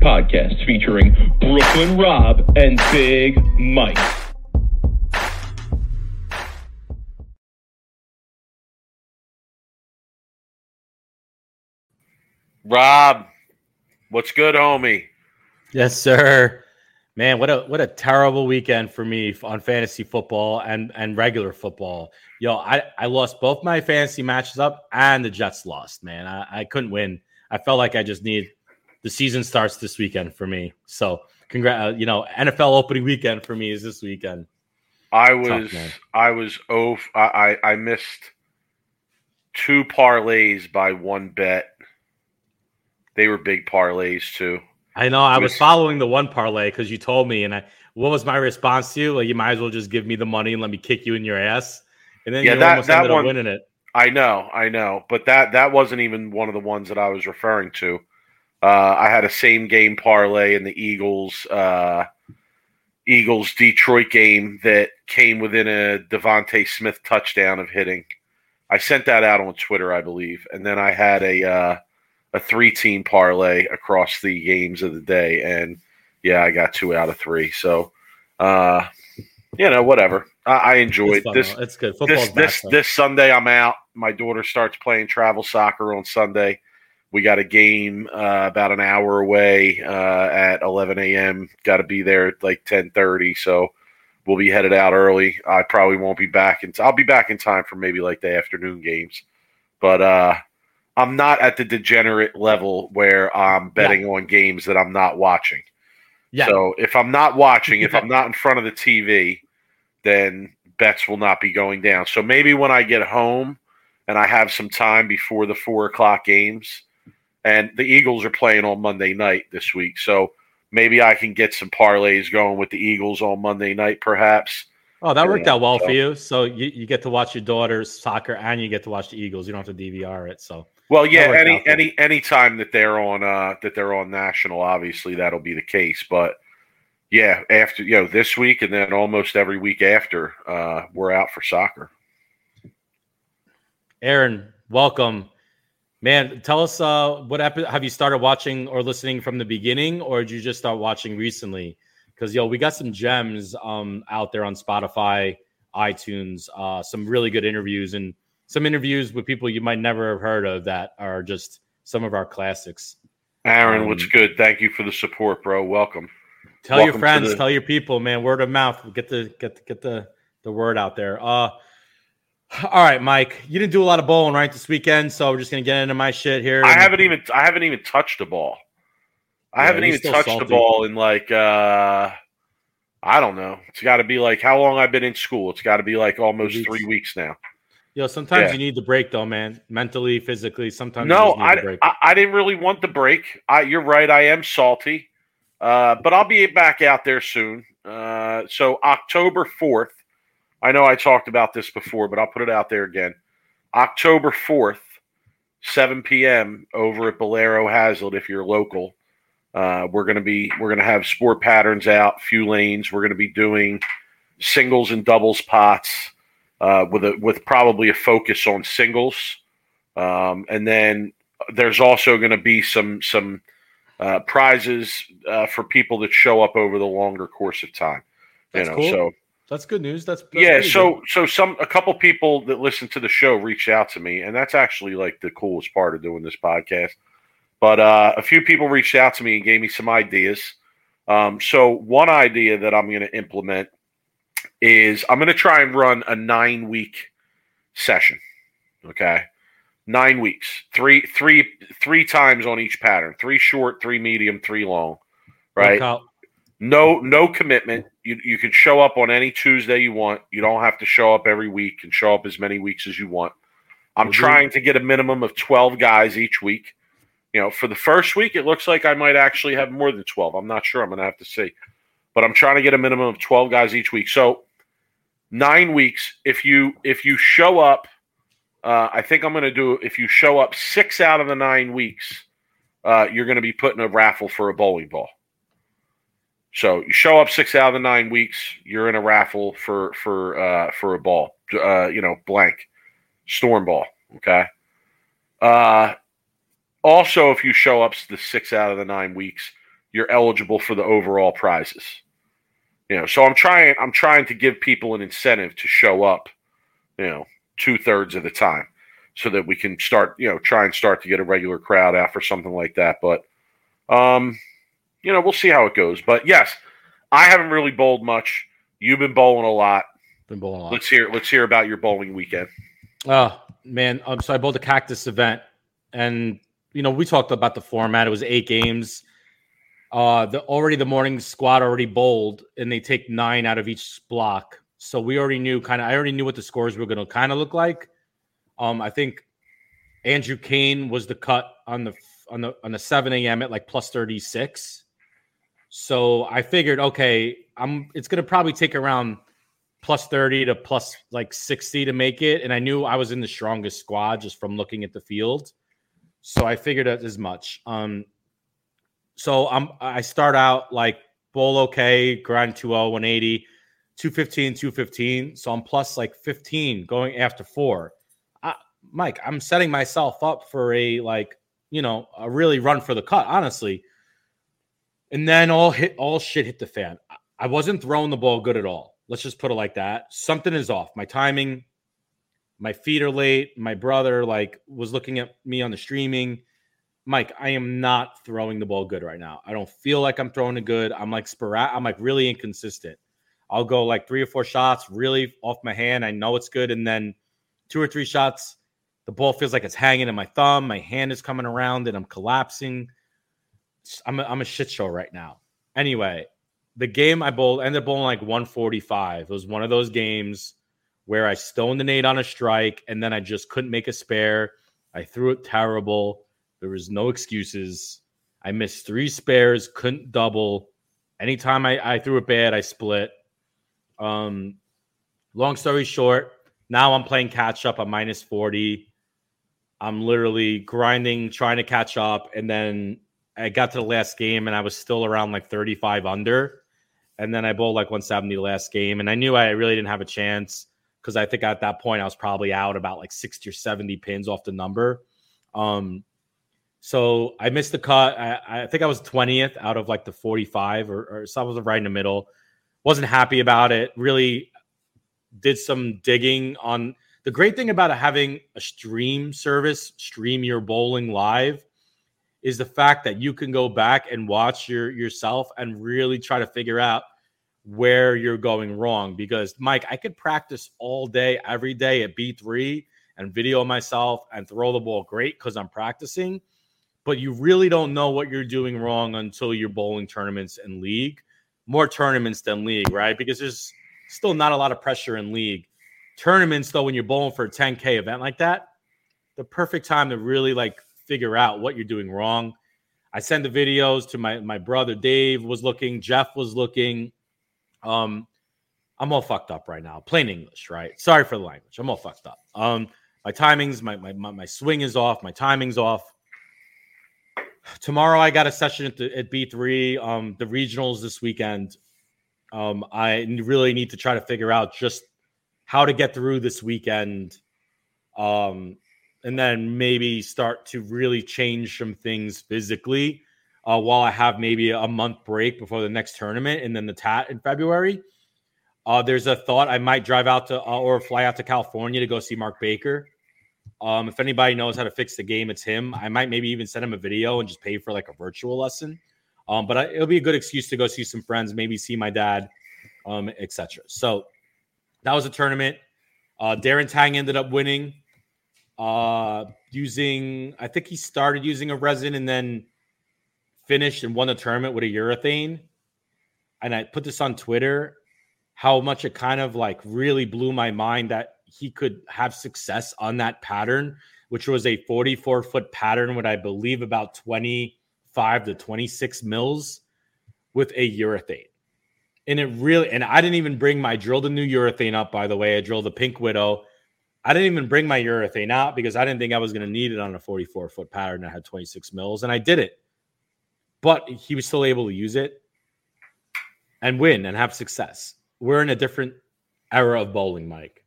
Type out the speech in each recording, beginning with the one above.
Sweep podcast featuring Brooklyn Rob and Big Mike. Rob, what's good, homie? Yes, sir. Man, what a what a terrible weekend for me on fantasy football and and regular football. Yo, I I lost both my fantasy matches up and the Jets lost. Man, I, I couldn't win. I felt like I just need the season starts this weekend for me. So, congrats. Uh, you know, NFL opening weekend for me is this weekend. I was man. I was oh I, I I missed two parlays by one bet. They were big parlays too. I know I was following the one parlay because you told me, and I what was my response to you? Like, you might as well just give me the money and let me kick you in your ass. And then Yeah, you that- almost that ended one- up winning it. I know, I know, but that that wasn't even one of the ones that I was referring to. Uh, I had a same game parlay in the Eagles uh, Eagles Detroit game that came within a DeVonta Smith touchdown of hitting. I sent that out on Twitter, I believe, and then I had a uh, a three team parlay across the games of the day, and yeah, I got two out of three. So, uh, you know, whatever. I, I enjoyed It's this though. It's good. Football's this this back, though. this Sunday I'm out. My daughter starts playing travel soccer on Sunday. We got a game uh, about an hour away uh, at 11 a.m. Got to be there at like 10:30, so we'll be headed out early. I probably won't be back, and I'll be back in time for maybe like the afternoon games. But uh, I'm not at the degenerate level where I'm betting on games that I'm not watching. Yeah. So if I'm not watching, if I'm not in front of the TV, then bets will not be going down. So maybe when I get home and I have some time before the four o'clock games, and the Eagles are playing on Monday night this week, so maybe I can get some parlays going with the Eagles on Monday night, perhaps. Oh, that worked Yeah, out well so- for you. So you, you get to watch your daughter's soccer and you get to watch the Eagles. You don't have to DVR it. So Well, yeah, any out for you. any any time that they're on uh that they're on national, obviously that'll be the case. But yeah, after you know this week and then almost every week after, uh, we're out for soccer. Aaron, welcome. Man, tell us uh, what epi- have you started watching or listening from the beginning, or did you just start watching recently? Because yo, we got some gems um, out there on Spotify, iTunes, uh, some really good interviews, and some interviews with people you might never have heard of that are just some of our classics. Aaron, Um, what's good? Thank you for the support, bro. Welcome. Tell your Welcome to friends, the- tell your people, man. Word of mouth. Get the get the, get the the word out there. Uh all right, Mike. You didn't do a lot of bowling right this weekend, so we're just gonna get into my shit here. I haven't even I haven't even touched a ball. I Yeah, haven't even touched salty. the ball in like uh I don't know. It's got to be like how long I've been in school. It's got to be like almost Weeks. three weeks now. Yo, sometimes Yeah. you need the break though, man. Mentally, physically, sometimes No, just need the I, break. I I didn't really want the break. I, you're right. I am salty, uh, but I'll be back out there soon. Uh, so October fourth. I know I talked about this before, but I'll put it out there again. October fourth, seven p.m. over at Bowlero Hazlet. If you're local, uh, we're gonna be we're gonna have sport patterns out, few lanes. We're gonna be doing singles and doubles pots uh, with a with probably a focus on singles. Um, and then there's also going to be some some uh, prizes uh, for people that show up over the longer course of time. That's you know, cool. so That's good news. That's, that's yeah, so good. so some a couple people that listen to the show reached out to me, and that's actually like the coolest part of doing this podcast. But uh, a few people reached out to me and gave me some ideas. Um, so one idea that I'm going to implement is I'm going to try and run a nine week session. Okay, nine weeks, three three three times on each pattern, three short, three medium, three long. Right. No, no commitment. You you can show up on any Tuesday you want. You don't have to show up every week and show up as many weeks as you want. I'm Mhm. trying to get a minimum of 12 guys each week. You know, for the first week, it looks like I might actually have more than 12. I'm not sure. I'm going to have to see. but I'm trying to get a minimum of 12 guys each week. So nine weeks. If you if you show up, uh, I think I'm going to do. If you show up six out of the nine weeks, uh, you're going to be put in a raffle for a bowling ball. So you show up six out of the nine weeks, you're in a raffle for for uh, for a ball. Uh, you know, blank storm ball. Okay. Uh, also, if you show up the six out of the nine weeks, you're eligible for the overall prizes. You know, so I'm trying. I'm trying to give people an incentive to show up. You know, two thirds of the time, so that we can start. You know, try and start to get a regular crowd out for something like that. But, um, you know, we'll see how it goes. But yes, I haven't really bowled much. You've been bowling a lot. Been bowling a lot. Let's hear. Let's hear about your bowling weekend. Oh man, um, so I bowled a cactus event, and you know we talked about the format. It was eight games. Uh, the already the morning squad already bowled, and they take nine out of each block. So we already knew kind of. I already knew what the scores were going to kind of look like. Um, I think Andrew Kane was the cut on the on the on the seven a.m. at like plus thirty six. So I figured, okay, I'm. It's to probably take around plus 30 to plus like 60 to make it. And I knew I was in the strongest squad just from looking at the field. So I figured out as much. Um, so I'm I start out like bowl okay, grind 2 180, 215, 215. So I'm plus like 15 going after four. I, Mike, I'm setting myself up for a like, you know, a really run for the cut, honestly. And then all hit all shit hit the fan. I wasn't throwing the ball good at all. Let's just put it like that. Something is off. My timing, my feet are late. My brother like was looking at me on the streaming. Mike, I am not throwing the ball good right now. I don't feel like I'm throwing it good. I'm like sporadic. I'm like really inconsistent. I'll go like three or four shots really off my hand. I know it's good, and then two or three shots, the ball feels like it's hanging in my thumb. My hand is coming around, and I'm collapsing. I'm a, I'm a shit show right now. Anyway, the game I bowled ended up bowling like 145. It was one of those games where I stoned the nade on a strike and then I just couldn't make a spare. I threw it terrible. There was no excuses. I missed three spares, couldn't double. Anytime I, I threw it bad, I split. Um, long story short, now I'm playing catch up at minus 40. I'm literally grinding, trying to catch up, and then I got to the last game and I was still around like 35 under. And then I bowled like 170 the last game. And I knew I really didn't have a chance because I think at that point I was probably out about like 60 or 70 pins off the number. Um, so I missed the cut. I, I think I was 20th out of like the 45 or, or so I was right in the middle. Wasn't happy about it. Really did some digging on the great thing about having a stream service, stream your bowling live is the fact that you can go back and watch your yourself and really try to figure out where you're going wrong because Mike, I could practice all day every day at B3 and video myself and throw the ball great cuz I'm practicing, but you really don't know what you're doing wrong until you're bowling tournaments and league. More tournaments than league, right? Because there's still not a lot of pressure in league. Tournaments though when you're bowling for a 10k event like that, the perfect time to really like figure out what you're doing wrong. I send the videos to my my brother Dave was looking, Jeff was looking. Um, I'm all fucked up right now. Plain English, right? Sorry for the language. I'm all fucked up. Um, my timings, my my my, swing is off. My timing's off. Tomorrow I got a session at, the, at B3. Um, the regionals this weekend. Um, I really need to try to figure out just how to get through this weekend. Um, and then maybe start to really change some things physically uh, while I have maybe a month break before the next tournament and then the TAT in February. Uh, there's a thought I might drive out to uh, or fly out to California to go see Mark Baker. Um, if anybody knows how to fix the game, it's him. I might maybe even send him a video and just pay for like a virtual lesson. Um, but I, it'll be a good excuse to go see some friends, maybe see my dad, um, etc. So that was a tournament. Uh, Darren Tang ended up winning uh, using, I think he started using a resin and then finished and won the tournament with a urethane. And I put this on Twitter how much it kind of like really blew my mind that he could have success on that pattern, which was a 44 foot pattern with I believe about 25 to 26 mils with a urethane. and it really and I didn't even bring my drilled a new urethane up. By the way, I drilled the Pink Widow. I didn't even bring my urethane out because I didn't think I was going to need it on a 44 foot pattern that had 26 mils, and I did it. But he was still able to use it and win and have success. We're in a different era of bowling, Mike.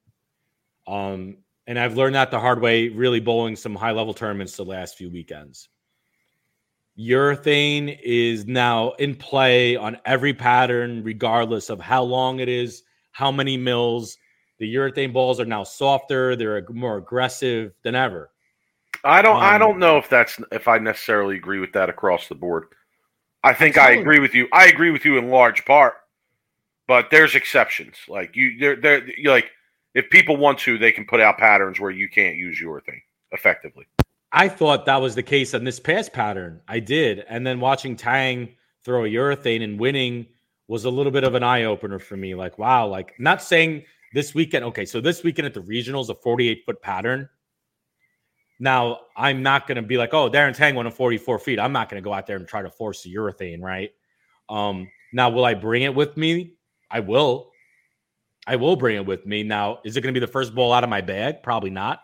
Um, and I've learned that the hard way, really bowling some high level tournaments the last few weekends. Urethane is now in play on every pattern, regardless of how long it is, how many mils. The urethane balls are now softer; they're more aggressive than ever. I don't. I Um, don't know if that's if I necessarily agree with that across the board. I think I agree with you. I agree with you in large part, but there's exceptions. Like you, there, there. like if people want to, they can put out patterns where you can't use urethane effectively. I thought that was the case on this past pattern. I did, and then watching Tang throw a urethane and winning was a little bit of an eye opener for me. Like, wow, like not saying this weekend. Okay, so this weekend at the regionals, a 48 foot pattern. Now, I'm not going to be like, oh, Darren Tang went a 44 feet. I'm not going to go out there and try to force the urethane, right? Um, now, will I bring it with me? I will. I will bring it with me. Now, is it going to be the first ball out of my bag? Probably not.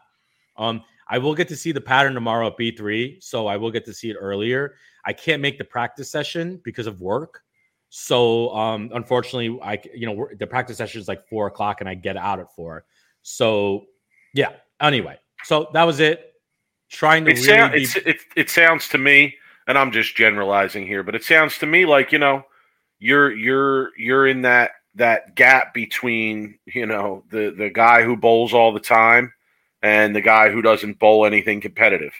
Um, I will get to see the pattern tomorrow at B3, so I will get to see it earlier. I can't make the practice session because of work. So, um, unfortunately, I you know the practice session is like four o'clock, and I get out at four. So, yeah. Anyway, so that was it. Trying to It, really sound, be it's, it, it sounds to me, and I'm just generalizing here, but it sounds to me like you know you're you're you're in that that gap between you know the the guy who bowls all the time and the guy who doesn't bowl anything competitive,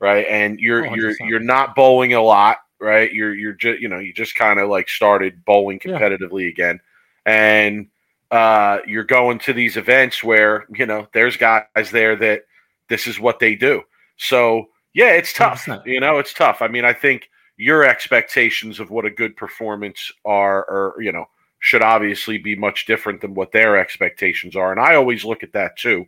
right? And you're Oh, you're you're not bowling a lot, right? You're you're just you know you just kind of like started bowling Yeah. competitively again, and uh, you're going to these events where you know there's guys there that this is what they do. So yeah, it's tough. 100%. You know, it's tough. I mean, I think your expectations of what a good performance are, or you know, should obviously be much different than what their expectations are. And I always look at that too.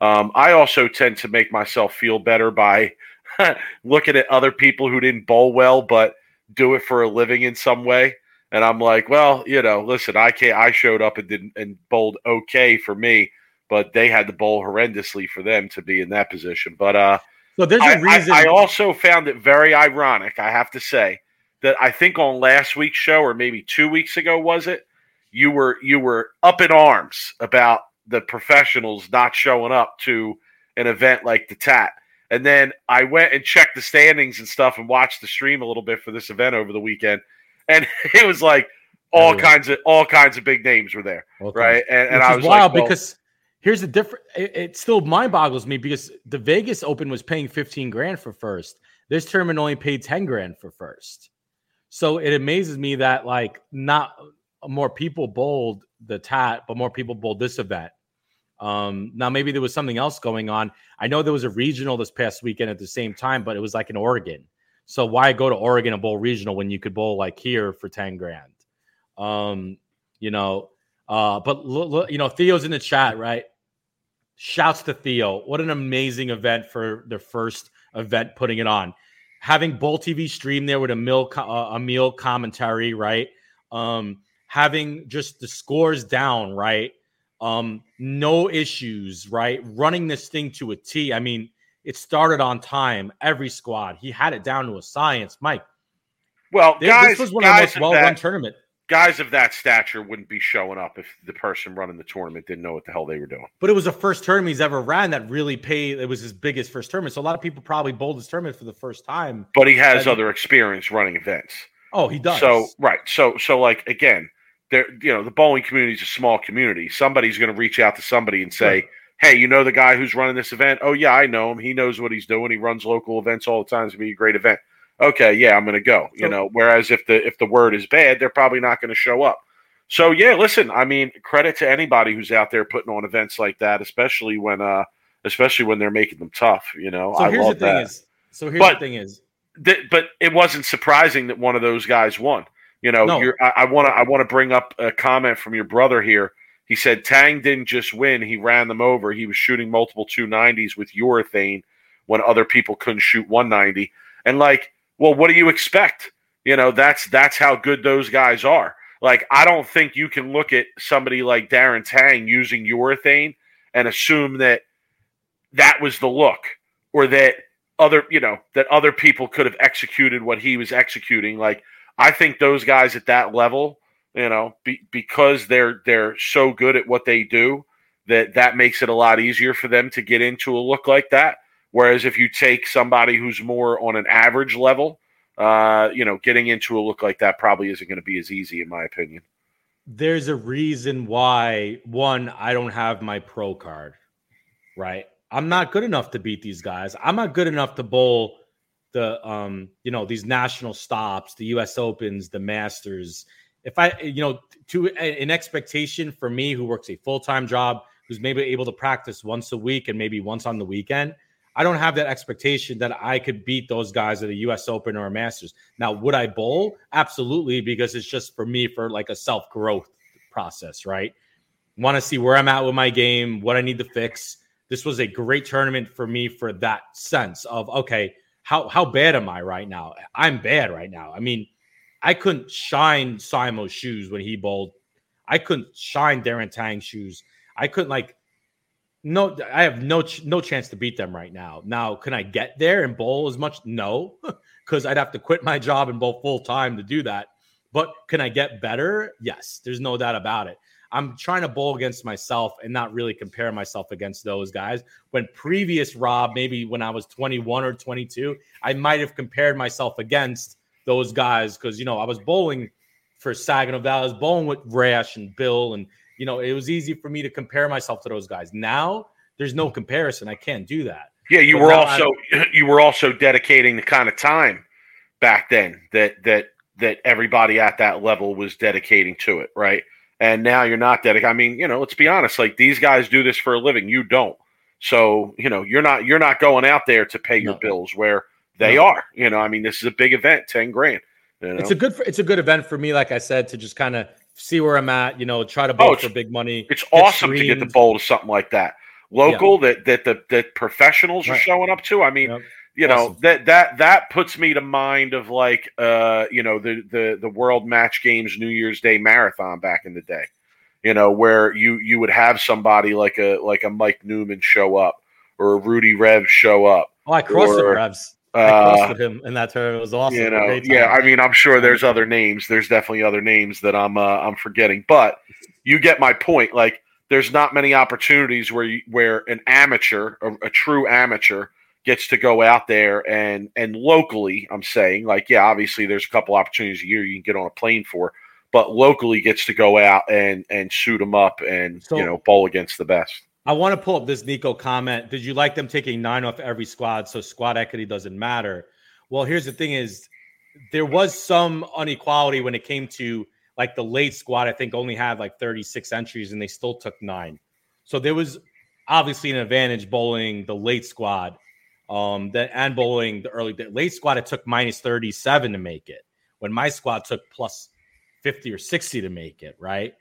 Um, I also tend to make myself feel better by looking at other people who didn't bowl well but do it for a living in some way. And I'm like, well, you know, listen, I can't. I showed up and did and bowled okay for me, but they had to bowl horrendously for them to be in that position. But uh, so. There's I, a reason. I, I also found it very ironic, I have to say, that I think on last week's show or maybe two weeks ago was it, you were you were up in arms about the professionals not showing up to an event like the TAT. And then I went and checked the standings and stuff and watched the stream a little bit for this event over the weekend. And it was like all Everyone. kinds of all kinds of big names were there. Right. And, and I was wild like, well, because here's the difference. It, it still mind boggles me because the Vegas Open was paying 15 grand for first. This tournament only paid 10 grand for first. So it amazes me that like not more people bowled the tat, but more people bowled this event. Um, now maybe there was something else going on. I know there was a regional this past weekend at the same time, but it was like in Oregon. So why go to Oregon and bowl regional when you could bowl like here for 10 grand? Um, you know, uh, but l- l- you know, Theo's in the chat, right? Shouts to Theo. What an amazing event for the first event putting it on. Having Bowl TV stream there with a meal, co- uh, a meal commentary, right? Um, having just the scores down, right? Um, no issues, right? Running this thing to a T. I mean, it started on time. Every squad, he had it down to a science. Mike, well, this, guys, this was one of the most well-run that- tournament. guys of that stature wouldn't be showing up if the person running the tournament didn't know what the hell they were doing. But it was the first tournament he's ever ran that really paid. It was his biggest first tournament. So a lot of people probably bowled his tournament for the first time. But he has other experience running events. Oh, he does. So right, so so like again, there you know the bowling community is a small community. Somebody's going to reach out to somebody and say, Right. "Hey, you know the guy who's running this event? Oh yeah, I know him. He knows what he's doing. He runs local events all the time. It's gonna be a great event. Okay, yeah, I'm going to go. you So- know, whereas if the if the word is bad, they're probably not going to show up. So yeah, listen, I mean, credit to anybody who's out there putting on events like that, especially when uh especially when they're making them tough. You know, so I here's the love thing that. is. So here's But- the thing is. Th- but it wasn't surprising that one of those guys won. You know, No. you're, I want to I want to bring up a comment from your brother here. He said Tang didn't just win; he ran them over. He was shooting multiple 290s with urethane when other people couldn't shoot 190. And like, well, what do you expect? You know, that's that's how good those guys are. Like, I don't think you can look at somebody like Darren Tang using urethane and assume that that was the look or that other, you know, that other people could have executed what he was executing. Like, I think those guys at that level, you know, be, because they're they're so good at what they do that that makes it a lot easier for them to get into a look like that. Whereas if you take somebody who's more on an average level, uh, you know, getting into a look like that probably isn't going to be as easy, in my opinion. There's a reason why one, I don't have my pro card, right? I'm not good enough to beat these guys. I'm not good enough to bowl the um, you know, these national stops, the US Opens, the Masters. If I, you know, to an expectation for me who works a full-time job, who's maybe able to practice once a week and maybe once on the weekend, I don't have that expectation that I could beat those guys at a US Open or a Masters. Now, would I bowl? Absolutely, because it's just for me for like a self growth process, right? Want to see where I'm at with my game, what I need to fix. This was a great tournament for me for that sense of okay, how how bad am I right now? I'm bad right now. I mean, I couldn't shine Simo's shoes when he bowled. I couldn't shine Darren Tang's shoes. I couldn't like no, I have no ch- no chance to beat them right now. Now, can I get there and bowl as much? No, because I'd have to quit my job and bowl full time to do that. But can I get better? Yes, there's no doubt about it. I'm trying to bowl against myself and not really compare myself against those guys. When previous Rob, maybe when I was 21 or 22, I might have compared myself against those guys because you know I was bowling for Saginaw Valley, I was bowling with Rash and Bill and you know, it was easy for me to compare myself to those guys. Now there's no comparison. I can't do that. Yeah, you but were also you were also dedicating the kind of time back then that that that everybody at that level was dedicating to it, right? And now you're not dedicating. I mean, you know, let's be honest. Like these guys do this for a living. You don't. So you know, you're not you're not going out there to pay your no. bills where they no. are. You know, I mean, this is a big event, ten grand. You know? It's a good it's a good event for me. Like I said, to just kind of see where I'm at. You know, try to bowl oh, for big money. It's awesome to get the bowl to something like that. Local yeah. that that the that professionals right. are showing up to. I mean, yep. You awesome. know that that that puts me to mind of like uh you know the the the World Match Games New Year's Day marathon back in the day. You know where you you would have somebody like a like a Mike Newman show up or a Rudy Rev show up. Oh, I crossed or, Revs. I with him in that tournament. It was awesome. You know, yeah. I mean, I'm sure there's other names. There's definitely other names that I'm uh, I'm forgetting, but you get my point. Like, there's not many opportunities where you, where an amateur, a, a true amateur, gets to go out there and and locally. I'm saying, like, yeah, obviously there's a couple opportunities a year you can get on a plane for, but locally gets to go out and and shoot them up and so, you know bowl against the best. I want to pull up this Nico comment. Did you like them taking nine off every squad so squad equity doesn't matter? Well, here's the thing: is there was some inequality when it came to like the late squad. I think only had like 36 entries, and they still took nine. So there was obviously an advantage bowling the late squad, um, that and bowling the early the late squad. It took minus 37 to make it. When my squad took plus 50 or 60 to make it, right?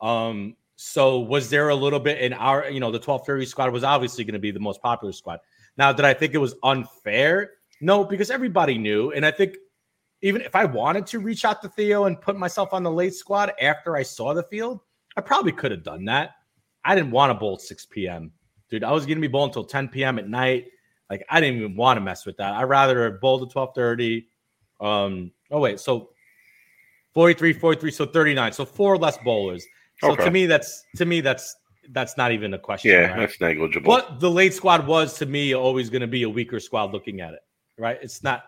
Um, so was there a little bit in our, you know, the 1230 squad was obviously going to be the most popular squad. Now, did I think it was unfair? No, because everybody knew. And I think even if I wanted to reach out to Theo and put myself on the late squad after I saw the field, I probably could have done that. I didn't want to bowl at 6 p.m. Dude, I was going to be bowling until 10 p.m. at night. Like, I didn't even want to mess with that. I'd rather bowl to 1230. Um, oh, wait. So 43, 43, so 39. So four less bowlers. So okay. to me, that's to me that's that's not even a question. Yeah, right? that's negligible. But the late squad was to me always going to be a weaker squad looking at it. Right? It's not.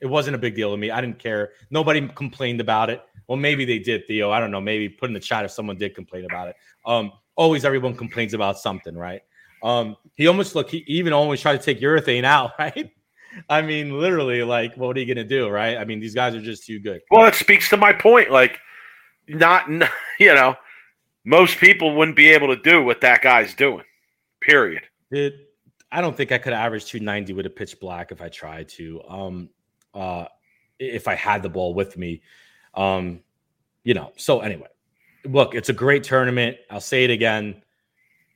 It wasn't a big deal to me. I didn't care. Nobody complained about it. Well, maybe they did, Theo. I don't know. Maybe put in the chat if someone did complain about it. Um, always everyone complains about something, right? Um, he almost look. He even almost tried to take urethane out, right? I mean, literally, like, what are you gonna do, right? I mean, these guys are just too good. Well, it speaks to my point. Like, not, you know, most people wouldn't be able to do what that guy's doing. Period. It, I don't think I could average 290 with a pitch black if I tried to. Um, uh, if I had the ball with me, um, you know. So anyway, look, it's a great tournament. I'll say it again.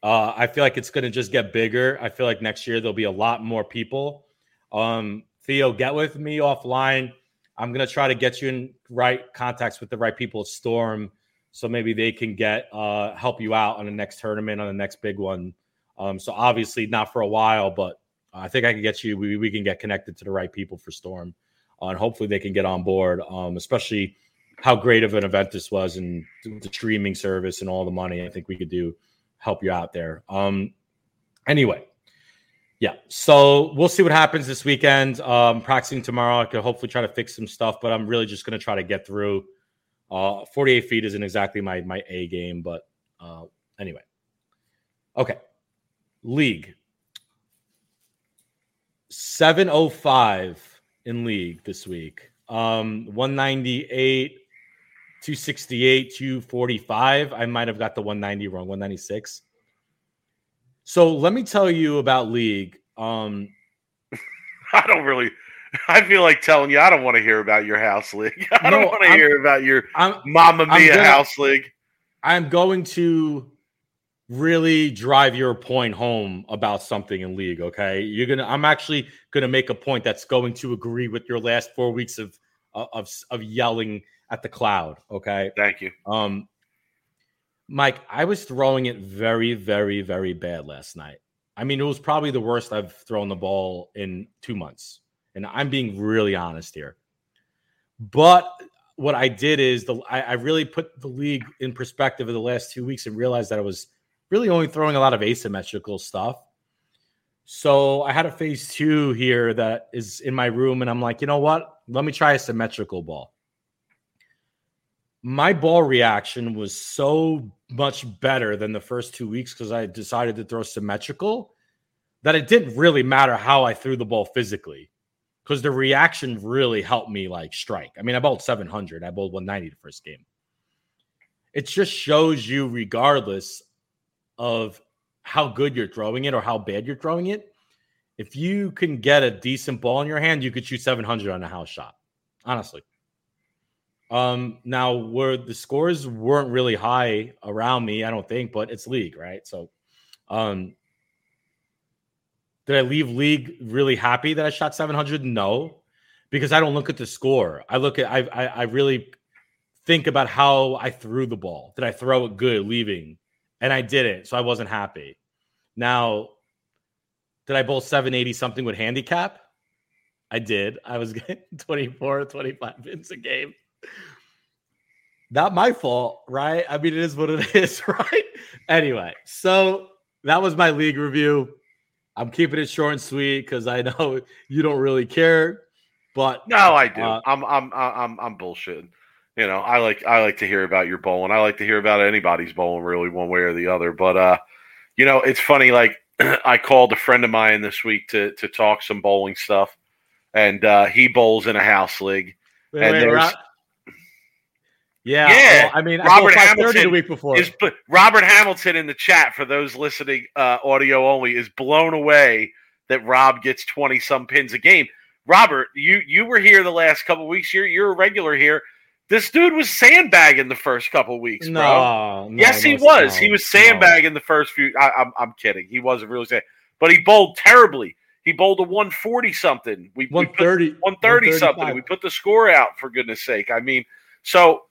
Uh, I feel like it's going to just get bigger. I feel like next year there'll be a lot more people. Um, Theo, get with me offline. I'm gonna try to get you in right contacts with the right people at Storm, so maybe they can get uh, help you out on the next tournament, on the next big one. Um, so obviously not for a while, but I think I can get you. We, we can get connected to the right people for Storm, uh, and hopefully they can get on board. Um, especially how great of an event this was, and the streaming service and all the money. I think we could do help you out there. Um, anyway, yeah. So we'll see what happens this weekend. Um, practicing tomorrow. I could hopefully try to fix some stuff, but I'm really just going to try to get through. Uh, 48 feet isn't exactly my my A game, but uh, anyway. Okay. League 705 in league this week. Um, 198, 268, 245. I might have got the 190 wrong, 196. So let me tell you about league. Um, I don't really. I feel like telling you I don't want to hear about your house league. I No, don't want to hear about your I'm Mamma I'm Mia gonna- house league. I'm going to really drive your point home about something in league. Okay, you're gonna. I'm actually gonna make a point that's going to agree with your last four weeks of of of yelling at the cloud. Okay, Thank you. um, Mike, I was throwing it very, very, very bad last night. I mean, it was probably the worst I've thrown the ball in two months, and I'm being really honest here. But what I did is the I, I really put the league in perspective of the last two weeks and realized that I was really only throwing a lot of asymmetrical stuff. So I had a phase two here that is in my room, and I'm like, you know what? Let me try a symmetrical ball. My ball reaction was so much better than the first two weeks because I decided to throw symmetrical that it didn't really matter how I threw the ball physically because the reaction really helped me like strike. I mean, I bowled 700, I bowled 190 the first game. It just shows you, regardless of how good you're throwing it or how bad you're throwing it, if you can get a decent ball in your hand, you could shoot 700 on a house shot. Honestly. Um, now where the scores weren't really high around me, I don't think, but it's league, right? So, um, did I leave league really happy that I shot 700? No, because I don't look at the score. I look at I I, I really think about how I threw the ball. Did I throw it good leaving? And I didn't, so I wasn't happy. Now, did I bowl 780 something with handicap? I did. I was getting 24, 25 pins a game. Not my fault, right? I mean, it is what it is, right? Anyway, so that was my league review. I'm keeping it short and sweet because I know you don't really care. But No, I do. Uh, I'm I'm I'm I'm bullshitting. You know, I like I like to hear about your bowling. I like to hear about anybody's bowling, really, one way or the other. But uh, you know, it's funny. Like I called a friend of mine this week to to talk some bowling stuff, and uh, he bowls in a house league. Wait, And wait, there's- Rob- yeah, Yeah, well, I mean, Robert bowled 530 the Hamilton week before. Is Robert Hamilton in the chat for those listening uh, audio only is blown away that Rob gets twenty some pins a game. Robert, you you were here the last couple weeks. You're you're a regular here. This dude was sandbagging the first couple weeks, bro. no, no, yes, he was. no, he was sandbagging the first few. I, I'm I'm kidding. He wasn't really saying, but he bowled terribly. He bowled a 140 something. We, we put 130, 130 something. We put the score out for goodness sake. I mean, so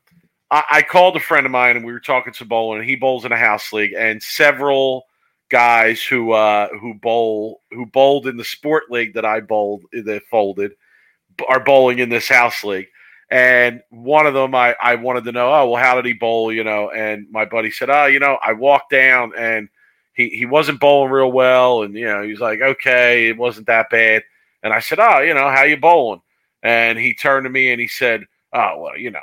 I, I called a friend of mine and we were talking to bowling. And he bowls in a house league, and several guys who uh, who bowl who bowled in the sport league that I bowled that folded are bowling in this house league. And one of them, I, I wanted to know, oh, well, how did he bowl? You know, and my buddy said, oh, you know, I walked down and he, he wasn't bowling real well. And, you know, he was like, okay, it wasn't that bad. And I said, oh, you know, how you bowling? And he turned to me and he said, oh, well, you know,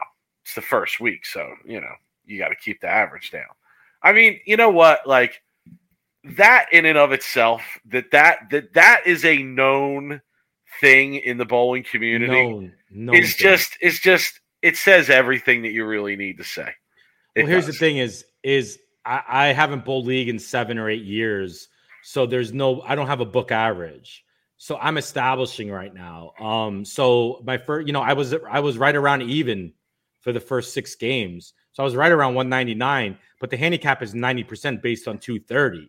it's the first week. So, you know, you got to keep the average down. I mean, you know what? Like that in and of itself, that that that that is a known thing in the bowling community No, no. it's just it's just it says everything that you really need to say. It Well, here's does. the thing: is is I, I haven't bowled league in seven or eight years, so there's no I don't have a book average. So I'm establishing right now. Um, so my first, you know, I was I was right around even for the first six games. So I was right around 199, but the handicap is 90% based on 230.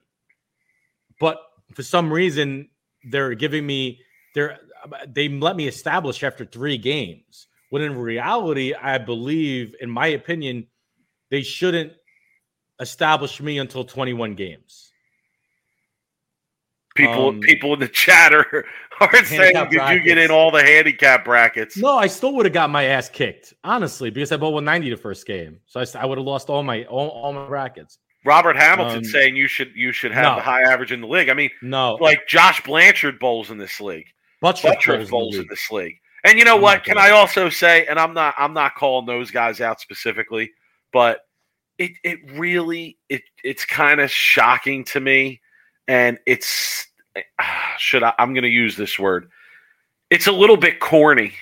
But for some reason, they're giving me they're they let me establish after three games, When in reality, I believe, in my opinion, they shouldn't establish me until 21 games. People, Um, people in the chat are, are saying, "Did you get in all the handicap brackets?" No, I still would have got my ass kicked, honestly, because I bought 190 the first game. So I would have lost all my all, all my brackets. Robert Hamilton Um, saying you should you should have no. the high average in the league. I mean, No, like Josh Blanchard bowls in this league. Butcher Butcher bowls in bowls in league. this league. And you know I'm what? Can I also say, and I'm not I'm not calling those guys out specifically, but it it really it it's kind of shocking to me, and it's should I I'm going to use this word. It's a little bit corny,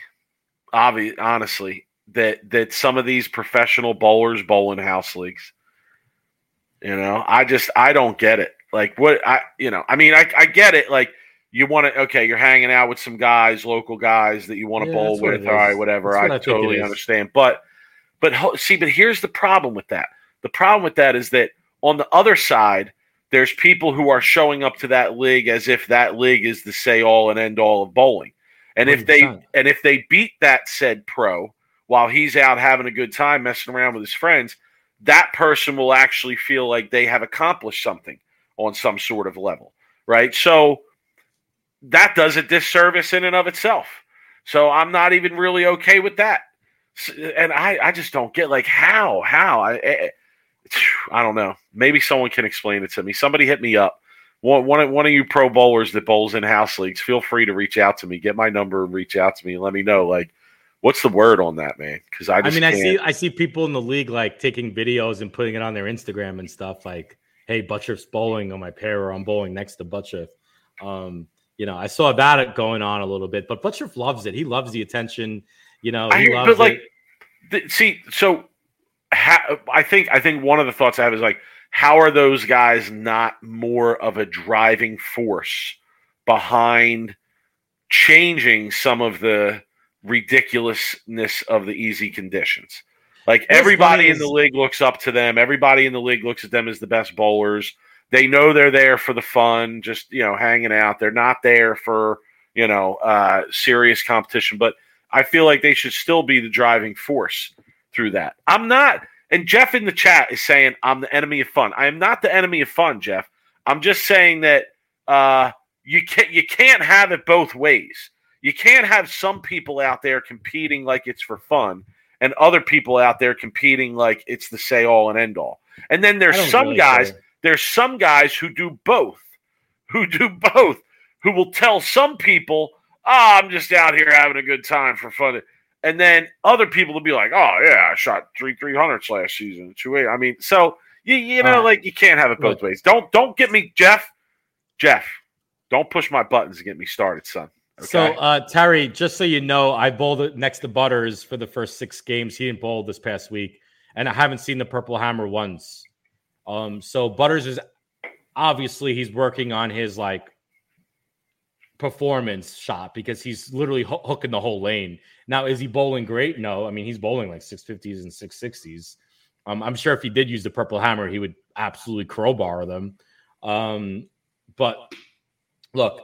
obvious honestly, that that some of these professional bowlers bowl in house leagues. You know, I just I don't get it. Like what I you know, I mean I I get it like you want to okay, you're hanging out with some guys, local guys that you want to Yeah, bowl with. it All right, whatever. What I, I totally understand. But but see, but here's the problem with that. The problem with that is that on the other side, there's people who are showing up to that league as if that league is the say all and end all of bowling. And if they and if they beat that said pro while he's out having a good time messing around with his friends, that person will actually feel like they have accomplished something on some sort of level, right? So that does a disservice in and of itself. So I'm not even really okay with that. And I, I just don't get like how, how I, eh, I, I don't know. Maybe someone can explain it to me. Somebody hit me up. One, one, of- one of you pro bowlers that bowls in house leagues, feel free to reach out to me. Get my number and reach out to me and let me know like what's the word on that, man? Because I I mean, I can't. see I see people in the league like taking videos and putting it on their Instagram and stuff like, "Hey, Butcher's bowling on my pair, or I'm bowling next to Butcher." Um, you know, I saw that going on a little bit, but Butcher loves it. He loves the attention. You know, he hear- loves but, like, it. See so ha- i think i think one of the thoughts i have is like how are those guys not more of a driving force behind changing some of the ridiculousness of the easy conditions? Like What's everybody in the league looks up to them. Everybody in the league looks at them as the best bowlers. They know they're there for the fun just you know hanging out. They're not there for you know uh serious competition. But I feel like they should still be the driving force through that. I'm not, and Jeff in the chat is saying I'm the enemy of fun. I am not the enemy of fun, Jeff. I'm just saying that uh, you can't you can't have it both ways. You can't have some people out there competing like it's for fun, and other people out there competing like it's the say all and end all. And then there's some really guys care. there's some guys who do both, who do both, who will tell some people, "Oh, I'm just out here having a good time for fun," and then other people will be like, "Oh yeah, I shot three three hundreds last season, two eight. I mean, so you you know, right. like you can't have it both ways. Don't don't get me, Jeff. Jeff, don't push my buttons and get me started, son. So, uh, Terry, just so you know, I bowled next to Butters for the first six games. He didn't bowl this past week, and I haven't seen the Purple Hammer once. Um, so Butters is obviously he's working on his like performance shot because he's literally hoo- hooking the whole lane. Now, is he bowling great? No, I mean he's bowling like six fifties and six sixties. Um, I'm sure if he did use the Purple Hammer, he would absolutely crowbar them. Um, but look,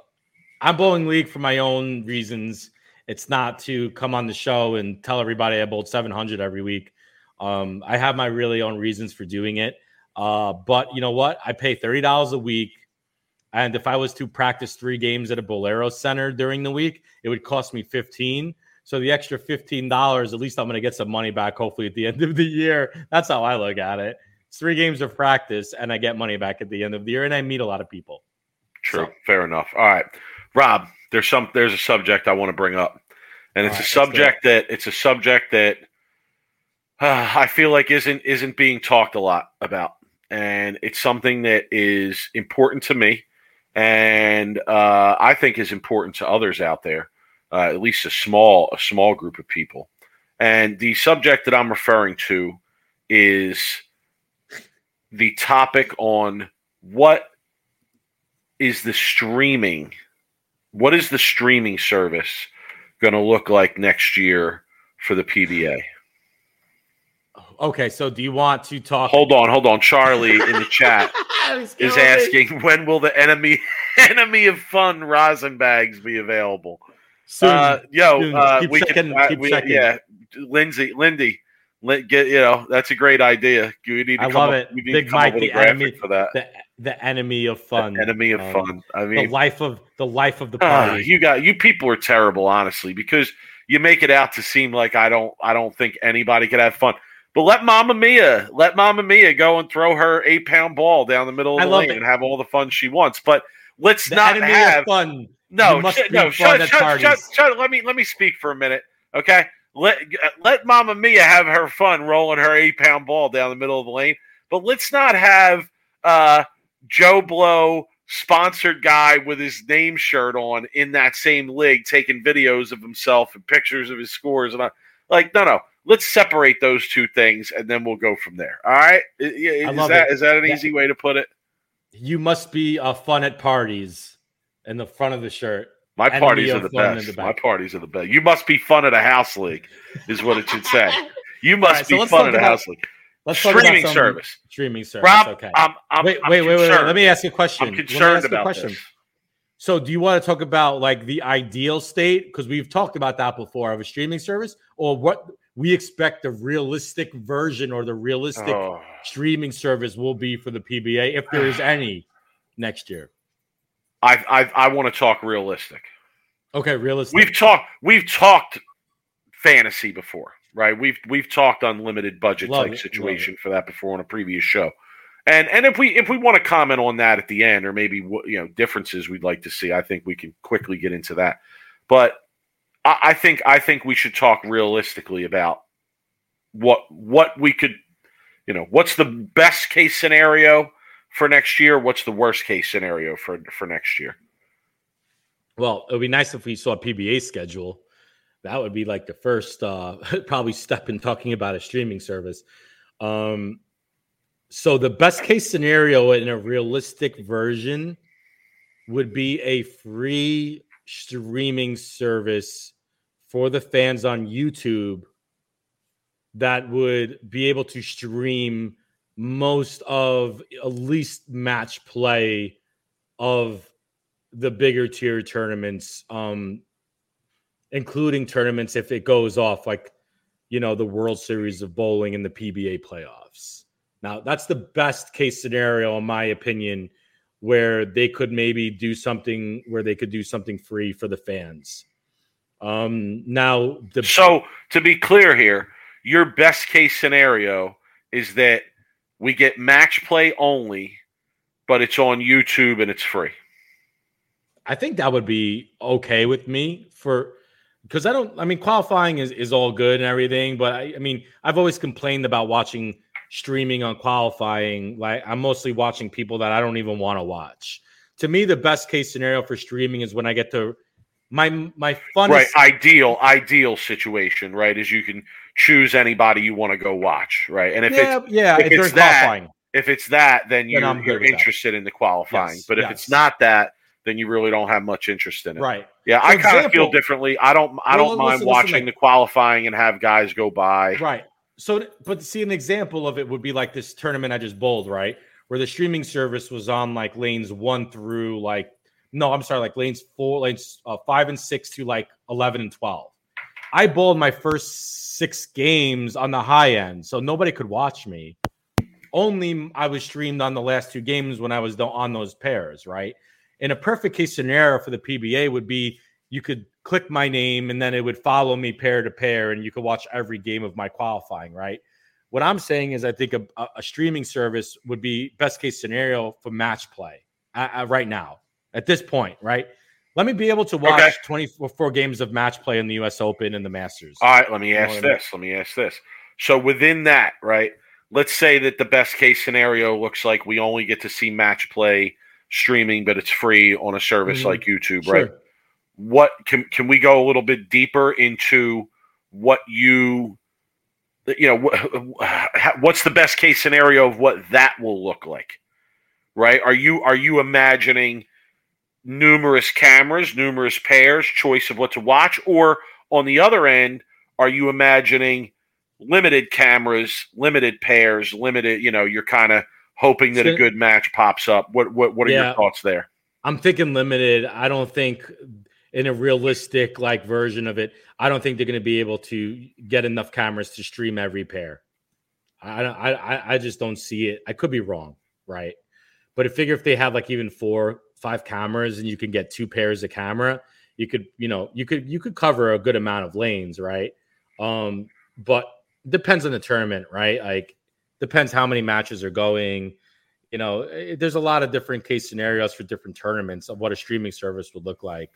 I'm bowling league for my own reasons. It's not to come on the show and tell everybody I bowled 700 every week. Um, I have my really own reasons for doing it. Uh, but you know what? I pay $30 a week. And if I was to practice three games at a Bowlero center during the week, it would cost me 15. So the extra $15, at least I'm going to get some money back, hopefully at the end of the year. That's how I look at it. It's three games of practice, and I get money back at the end of the year, and I meet a lot of people. True. So- Fair enough. All right. Rob, there's some there's a subject I want to bring up. And it's right, a subject that it's a subject that uh, I feel like isn't isn't being talked a lot about. And it's something that is important to me and uh, I think is important to others out there, uh, at least a small a small group of people. And the subject that I'm referring to is the topic on what is the streaming what is the streaming service going to look like next year for the PBA? Okay, so do you want to talk? Hold on, hold on. Charlie in the chat is asking when will the enemy enemy of fun rosin bags be available? Soon. Uh, yo, Soon. uh, Keep we checking, can, uh, keep we, checking. yeah, Lindsay, Lindy, get you know that's a great idea. You need to I come love up, it. we need Big to come Mike, the enemy- for that. The the enemy of fun. Enemy of Um, fun. I The mean, life of the life of the Ah, party. you got you people are terrible, honestly, because you make it out to seem like I don't I don't think anybody could have fun. But let Mama Mia let Mama Mia go and throw her eight pound ball down the middle of I the lane it. and have all the fun she wants. But let's the not have fun. no You must shut, be no fun shut, shut, shut, shut, let me let me speak for a minute, okay? Let let Mama Mia have her fun rolling her eight pound ball down the middle of the lane, but let's not have uh, Joe Blow sponsored guy with his name shirt on in that same league taking videos of himself and pictures of his scores and I, like no no let's separate those two things and then we'll go from there all right is love that is that an Yeah. easy way to put it You must be uh, fun at parties in the front of the shirt. my parties are the best the my parties are the best you must be fun at a house league is what it should say you must right, be fun at a about- house league Let's talk about streaming service Streaming service. rob okay. i'm, I'm wait, I'm wait, wait, wait, wait. Let me ask you a question. i'm concerned about question. this So, do you want to talk about like the ideal state? Because we've talked about that before of a streaming service, or what we expect the realistic version or the realistic Oh. streaming service will be for the PBA, if there is any next year. I, I I want to talk realistic. Okay, realistic. We've talked we've talked fantasy before, right? We've we've talked unlimited budget Love type it, situation for that before on a previous show. And and if we if we want to comment on that at the end or maybe what you know differences we'd like to see, I think we can quickly get into that. But I, I think I think we should talk realistically about what what we could you know what's the best case scenario for next year what's the worst case scenario for for next year Well, it would be nice if we saw a PBA schedule. That would be like the first uh probably step in talking about a streaming service. Um so the best case scenario in a realistic version would be a free streaming service for the fans on YouTube that would be able to stream most of at least match play of the bigger tier tournaments, um, including tournaments if it goes off, like you know, the World Series of Bowling and the PBA playoffs. Now, that's the best case scenario, in my opinion, where they could maybe do something where they could do something free for the fans. Um, now, the So, to be clear here, your best case scenario is that we get match play only, but it's on YouTube and it's free. I think that would be okay with me for because I don't I mean qualifying is, is all good and everything, but I, I mean I've always complained about watching streaming on qualifying. Like I'm mostly watching people that I don't even want to watch. To me, the best case scenario for streaming is when I get to my my funnest Right. Ideal, ideal situation, right? Is you can choose anybody you want to go watch, right? And if yeah, it's yeah, if it's that, qualifying. if it's that, then you're, I'm you're with that. interested in the qualifying. Yes, but if yes. it's not that, then you really don't have much interest in it. Right. Yeah, For I kind of feel differently. I don't. I Well, don't mind listen, watching the qualifying and have guys go by. Right. So, but see, an example of it would be like this tournament I just bowled, right? Where the streaming service was on like lanes one through like, no, I'm sorry, like lanes four, lanes uh, five and six to like 11 and 12. I bowled my first six games on the high end, so nobody could watch me. Only I was streamed on the last two games when I was on those pairs, right? In a perfect case scenario for the PBA would be you could click my name and then it would follow me pair to pair and you could watch every game of my qualifying, right? What I'm saying is I think a, a- streaming service would be best case scenario for match play uh, uh, right now at this point, right? Let me be able to watch Okay. 24 games of match play in the US Open and the Masters. All right, let me You know ask I mean? this. Let me ask this. So within that, right? Let's say that the best case scenario looks like we only get to see match play streaming, but it's free on a service Mhm. like YouTube, Sure. right? What can can we go a little bit deeper into what you you know wh- what's the best case scenario of what that will look like? Right? Are you are you imagining numerous cameras, numerous pairs, choice of what to watch or on the other end, are you imagining limited cameras, limited pairs, limited, you know, you're kind of hoping that a good match pops up. What what what are Yeah. your thoughts there? I'm thinking limited. I don't think in a realistic like version of it, I don't think they're going to be able to get enough cameras to stream every pair. I, I I just don't see it. I could be wrong, right? But I figure if they have like even four, five cameras, and you can get two pairs of camera, you could, you know, you could you could cover a good amount of lanes, right? Um, but depends on the tournament, right? Like depends how many matches are going. You know, it, there's a lot of different case scenarios for different tournaments of what a streaming service would look like.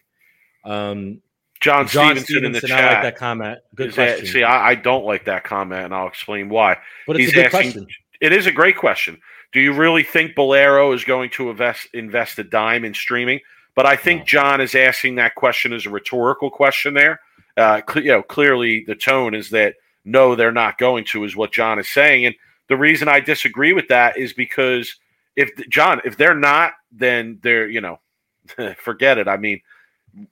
Um, John, John Stevenson, Stevenson, in the chat. I like that comment. Good question. That, see, I, I, don't like that comment, and I'll explain why. But it's He's a good asking, question. It is a great question. Do you really think Bowlero is going to invest invest a dime in streaming? But I think. John is asking that question as a rhetorical question. There, uh, cl- you know, clearly the tone is that no, they're not going to, is what John is saying. And the reason I disagree with that is because if John, if they're not, then they're you know, forget it. I mean,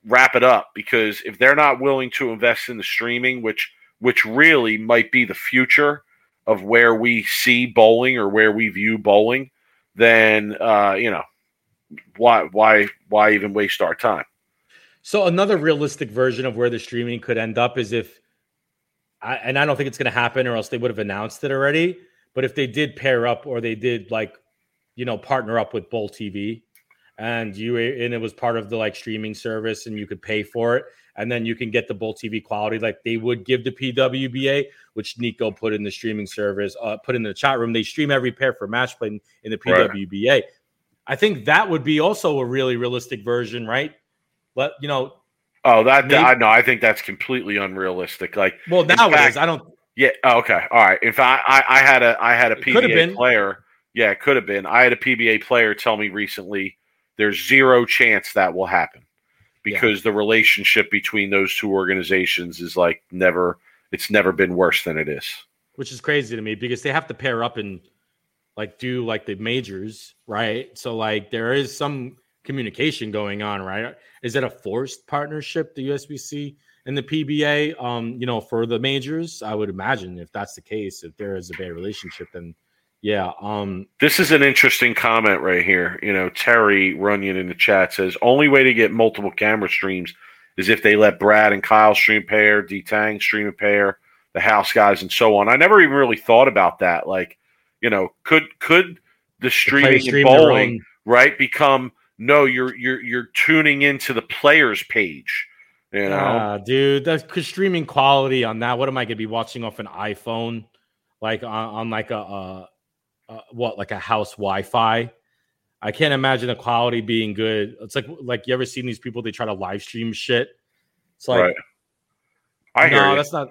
wrap it up because if they're not willing to invest in the streaming, which which really might be the future of where we see bowling or where we view bowling, then uh, you know why why why even waste our time? So another realistic version of where the streaming could end up is if, I, and I don't think it's going to happen, or else they would have announced it already. But if they did pair up, or they did like, you know, partner up with Bowl TV, and you and it was part of the like streaming service, and you could pay for it, and then you can get the Bowl TV quality like they would give the PWBA, which Nico put in the streaming service, uh, put in the chat room. They stream every pair for match play in, in the PWBA. Right. I think that would be also a really realistic version, right? Let you know. Oh, that maybe, I know. I think that's completely unrealistic. Like, well, now fact, it is. I don't. Yeah. Oh, okay. All right. If I, I, I had a I had a PBA player. Yeah, it could have been. I had a PBA player tell me recently there's zero chance that will happen because yeah. the relationship between those two organizations is like never it's never been worse than it is. Which is crazy to me because they have to pair up and like do like the majors right? So like there is some communication going on right? Is it a forced partnership the usbc and the pba um you know for the majors i would imagine if that's the case if there is a bad relationship then yeah. Um, this is an interesting comment right here. You know, Terry Runyon in the chat says only way to get multiple camera streams is if they let Brad and Kyle stream pair, D Tang stream a pair, the house guys, and so on. I never even really thought about that. Like, you know, could could the streaming the and bowling right become no? You're you're you're tuning into the players page. You know, uh, dude, the streaming quality on that. What am I going to be watching off an iPhone? Like on, on like a, a uh, what like a house Wi-Fi. I can't imagine the quality being good. It's like like you ever seen these people? They try to live stream shit. It's like, right. I hear no, you. that's not.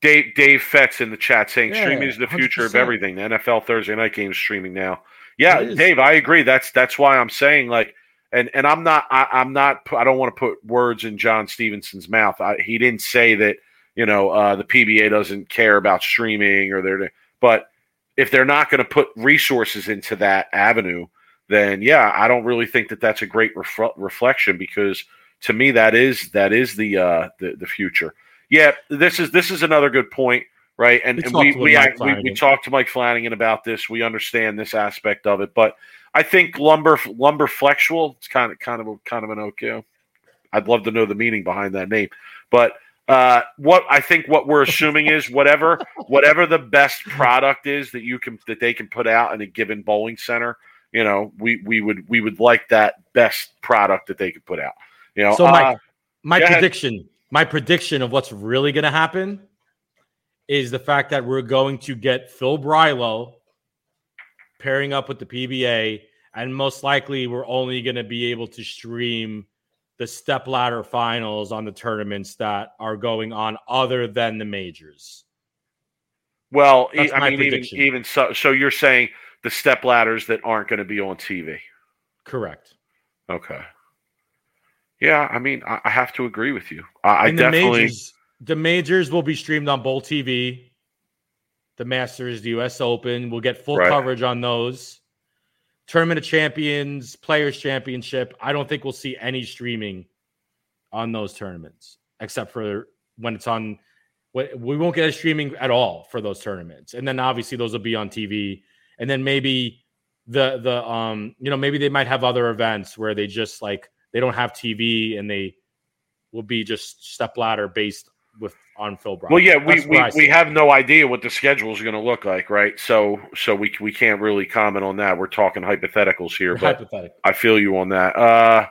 Dave Dave Fetz in the chat saying yeah, streaming is the future 100%. of everything. The NFL Thursday night games streaming now. Yeah, Dave, I agree. That's that's why I'm saying like, and and I'm not I, am not I don't want to put words in John Stevenson's mouth. I, he didn't say that you know uh, the PBA doesn't care about streaming or they're but if they're not going to put resources into that avenue, then yeah, I don't really think that that's a great ref- reflection because to me that is that is the uh, the, the future. Yeah, this is this is another good point, right? And, and we we, I, we, we talked to Mike Flanagan about this. We understand this aspect of it, but I think lumber lumber flexual. It's kind of kind of a, kind of an okay. I'd love to know the meaning behind that name, but uh, what I think what we're assuming is whatever whatever the best product is that you can that they can put out in a given bowling center, you know, we we would we would like that best product that they could put out. You know, so my uh, my prediction, ahead. my prediction of what's really going to happen is the fact that we're going to get FloBowling pairing up with the PBA, and most likely we're only going to be able to stream the step ladder finals on the tournaments that are going on other than the majors. Well, That's I mean, prediction. even even so, so you're saying the step ladders that aren't going to be on TV. Correct. Okay. Yeah, I mean, I, I have to agree with you. I, I definitely. The majors, the majors will be streamed on Bowl TV. The Masters, the U.S. Open, we'll get full right. coverage on those. Tournament of Champions, Players Championship. I don't think we'll see any streaming on those tournaments, except for when it's on. We won't get a streaming at all for those tournaments, and then obviously those will be on TV, and then maybe the the um you know maybe they might have other events where they just like they don't have TV and they will be just step ladder based with on FloBowling. Well, yeah, we, we, we have no idea what the schedule is going to look like, right? So so we we can't really comment on that. We're talking hypotheticals here, but hypothetical. I feel you on that. Uh,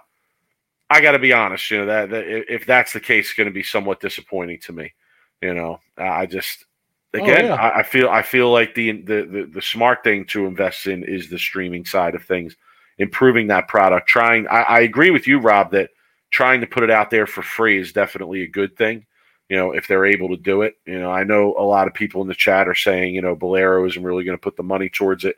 I got to be honest, you know that, that if that's the case, it's going to be somewhat disappointing to me. You know, I just again, Oh, yeah. I, I feel I feel like the, the the the smart thing to invest in is the streaming side of things, improving that product. Trying, I, I agree with you, Rob, that trying to put it out there for free is definitely a good thing. You know, if they're able to do it. You know, I know a lot of people in the chat are saying, you know, Bowlero isn't really going to put the money towards it.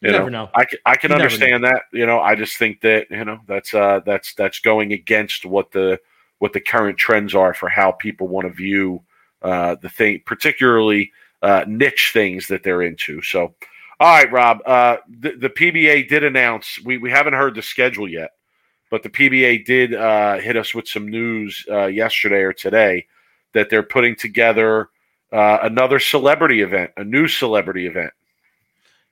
You You know, never know. I can, I can You understand that. You know, I just think that you know that's uh that's that's going against what the what the current trends are for how people want to view uh the thing, particularly uh niche things that they're into. So, all right, Rob. Uh, the, the PBA did announce we we haven't heard the schedule yet, but the PBA did uh hit us with some news uh, yesterday or today that they're putting together uh, another celebrity event, a new celebrity event.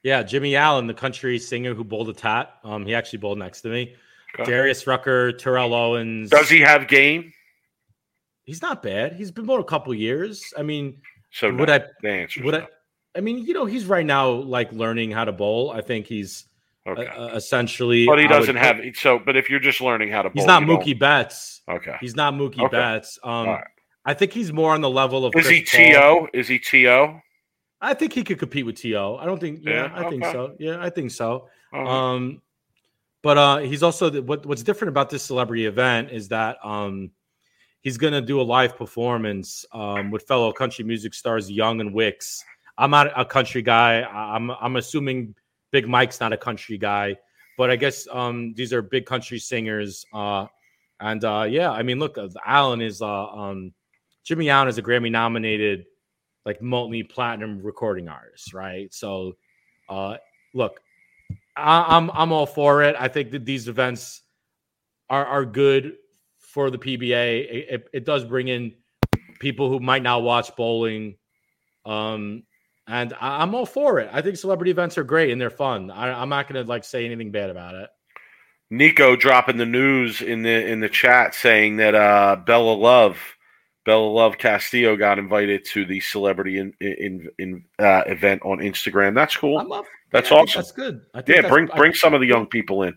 Yeah, Jimmy Allen, the country singer who bowled a tat. Um, he actually bowled next to me. Okay. Darius Rucker, Terrell Owens. Does he have game? He's not bad. He's been bowled a couple years. I mean, So would no. I? The answer. Would I? I mean, you know, he's right now like learning how to bowl. I think he's Okay. uh, uh, essentially. but he doesn't put- have so. But if you're just learning how to, He's bowl, not you don't- Mookie Betts. Okay. He's not Mookie Okay. Betts. Um, All right. I think he's more on the level of. Is he Chris Paul. to? Is he to? I think he could compete with To. I don't think. Yeah, Yeah, I think so. Yeah, I think so. Oh, Um, but uh, he's also the, what what's different about this celebrity event is that um, he's going to do a live performance um, with fellow country music stars Young and Wicks. I'm not a country guy. I'm I'm assuming Big Mike's not a country guy, but I guess um, these are big country singers. Uh, and uh, yeah, I mean, look, Alan is uh, um, Jimmy Allen is a Grammy nominated like multi platinum recording artist, right? So, uh, look, I, I'm I'm all for it. I think that these events are are good for the PBA. It, it, it does bring in people who might not watch bowling, um, and I, I'm all for it. I think celebrity events are great and they're fun. I, I'm not to like say anything bad about it. Nico dropping the news in the in the chat saying that uh, Bella Love, Bella Love Castillo got invited to the celebrity in, in, in uh, event on Instagram. That's cool. That's Yeah, awesome. That's good. Yeah, bring bring some of the young people in.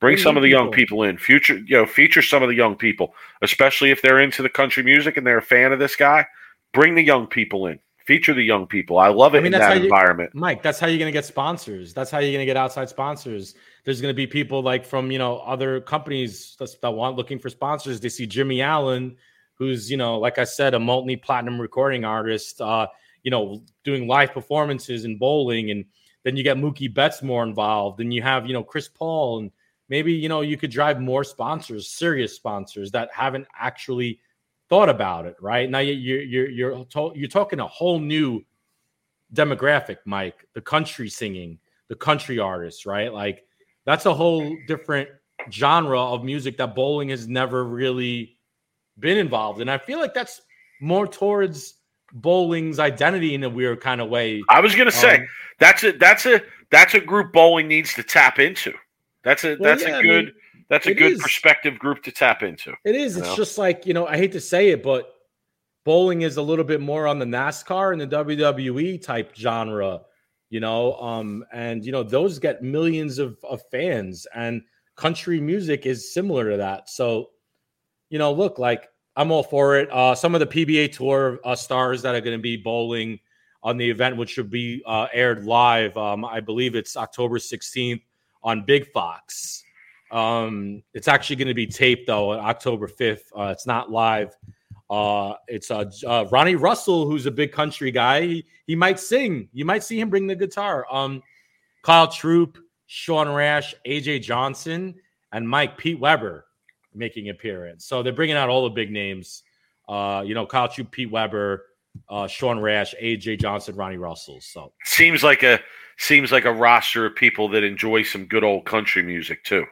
Bring Bring some of the young people. in. Future, you know, feature some of the young people, especially if they're into the country music and they're a fan of this guy. Bring the young people in. Feature the young people. I love it I mean, in that you- environment. Mike, that's how you're going to get sponsors. That's how you're going to get outside sponsors. There's going to be people like from you know other companies that's- that want looking for sponsors. They see Jimmy Allen, who's you know like I said, a multi platinum recording artist. Uh, you know, doing live performances and bowling, and then you get Mookie Betts more involved, and you have you know Chris Paul, and maybe you know you could drive more sponsors, serious sponsors that haven't actually thought about it. Right now, you- you're you're you're to- you're talking a whole new demographic, Mike, the country singing, the country artists, right? Like that's a whole different genre of music that bowling has never really been involved And I feel like that's more towards bowling's identity in a weird kind of way. I was gonna say Um, that's a that's a that's a group bowling needs to tap into. That's a Well, that's yeah, a I good mean, that's a good is. perspective group to tap into. It is. It's know? just like, you know, I hate to say it, but bowling is a little bit more on the NASCAR and the WWE type genre, you know. Um, and you know, those get millions of, of fans, and country music is similar to that. So, you know, look, like I'm all for it. Uh, some of the PBA tour uh, stars that are going to be bowling on the event, which should be uh, aired live. Um, I believe it's October 16th on Big Fox. Um, it's actually going to be taped though on October 5th. Uh, it's not live. Uh, it's uh, uh, Ronnie Russell, who's a big country guy. He, he might sing. You might see him bring the guitar. Um, Kyle Troup, Sean Rash, AJ Johnson, and Mike Pete Weber making appearance. So they're bringing out all the big names. Uh, you know, Kyle Chu, Pete Weber, uh, Sean Rash, AJ Johnson, Ronnie Russell. So Seems like a seems like a roster of people that enjoy some good old country music too.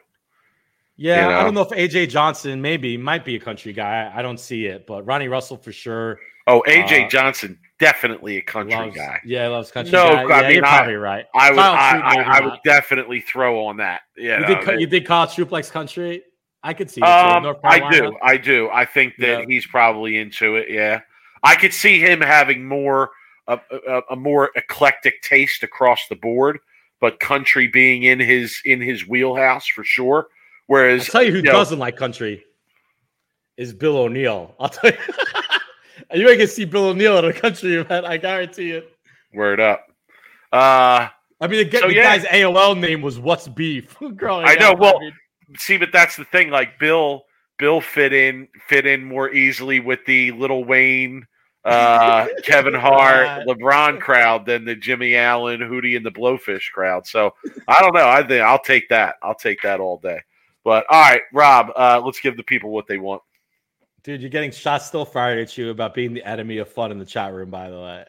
Yeah, You I don't know? know if AJ Johnson maybe might be a country guy. I don't see it, but Ronnie Russell for sure. Oh, AJ Uh, Johnson, definitely a country loves, guy. Yeah, loves country. No, guy. I Yeah, mean, you're I- probably right. I would I, I, I would definitely throw on that. Yeah, You no, think that- you think Kyle Troup likes country? I could see. Um, I do. I do. I think that Yeah. he's probably into it. Yeah, I could see him having more a, a, a more eclectic taste across the board, but country being in his in his wheelhouse for sure. I'll Whereas tell you who you doesn't like country is Bill O'Neill. I'll tell you. you ain't gonna see Bill O'Neill at a country event. I guarantee it. word up. Uh, I mean, the, So, the yeah. guy's AOL name was "What's Beef." Growing I know, up, well, mean, see, but that's the thing. Like Bill, Bill fit in fit in more easily with the Lil Wayne, uh, Kevin Hart, LeBron crowd than the Jimmy Allen, Hootie, and the Blowfish crowd. So I don't know. I think I'll take that. I'll take that all day. But all right, Rob, uh, let's give the people what they want. dude, you're getting shots still fired at you about being the enemy of fun in the chat room. By the way,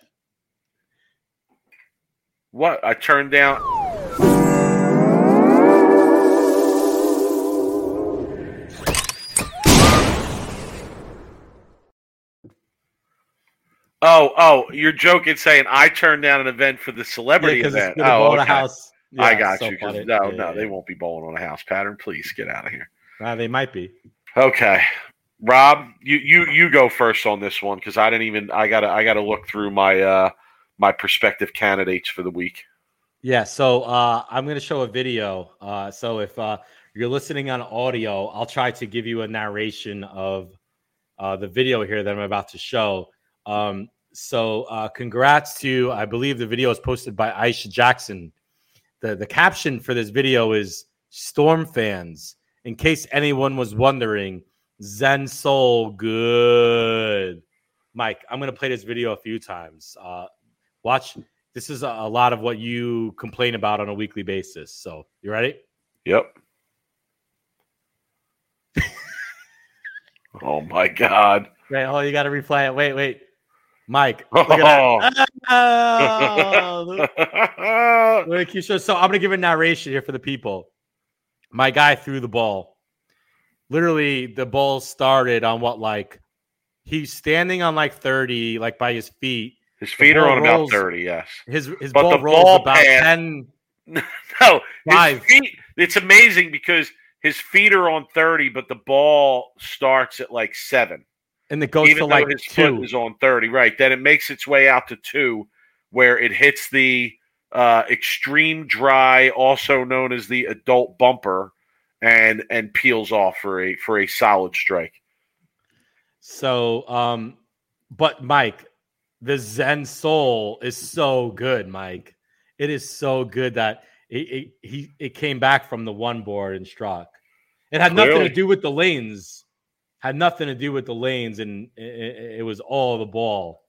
What I turned down. Oh, oh, you're joking saying I turned down an event for the celebrity because event. Oh, okay. house. I got so you. no, Yeah, no, yeah, they won't be bowling on a house pattern. Please get out of here. Uh, they might be. Okay, Rob, you you you go first on this one because I didn't even. I gotta I gotta look through my uh my prospective candidates for the week. Yeah, so uh, I'm going to show a video. Uh, so if uh, you're listening on audio, I'll try to give you a narration of uh, the video here that I'm about to show. Um, so uh, congrats to, I believe the video is posted by Aisha Jackson. The, the caption for this video is Storm fans. In case anyone was wondering, Zen Soul good. Mike, I'm going to play this video a few times. Uh, watch this is a, a lot of what you complain about on a weekly basis. So you ready? Yep. oh my God. Wait, oh, you got to replay it. Wait, wait, Mike. Look at that. Oh, Wait, Keisha, so I'm gonna give a narration here for the people. My guy threw the ball. Literally, the ball started on what like he's standing on like 30, like by his feet. His feet are ball on about thirty. Yes. His his But ball rolls ball about path- 10. No, his Five. feet. It's amazing because his feet are on thirty, but the ball starts at like seven. And it goes even to like his two. foot is on 30 right then it makes its way out to two where it hits the uh, extreme dry also known as the adult bumper and and peels off for a for a solid strike So, um, but Mike, the Zen Soul is so good, Mike. It is so good that it, it he it came back from the one board and struck. It had nothing to do with the lanes. Had nothing to do with the lanes, and it, it, was all the ball.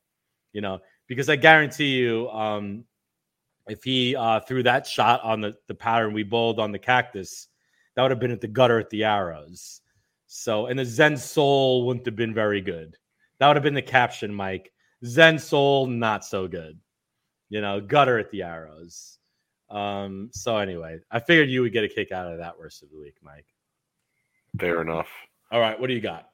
You know, because I guarantee you, um, if he uh, threw that shot on the the pattern we bowled on the cactus, that would have been at the gutter at the arrows. So, and the Zen Soul wouldn't have been very good. That would have been the caption, Mike. Zen Soul, not so good. You know, gutter at the arrows. Um, so anyway, I figured you would get a kick out of that worst of the week, Mike. fair enough All right, what do you got?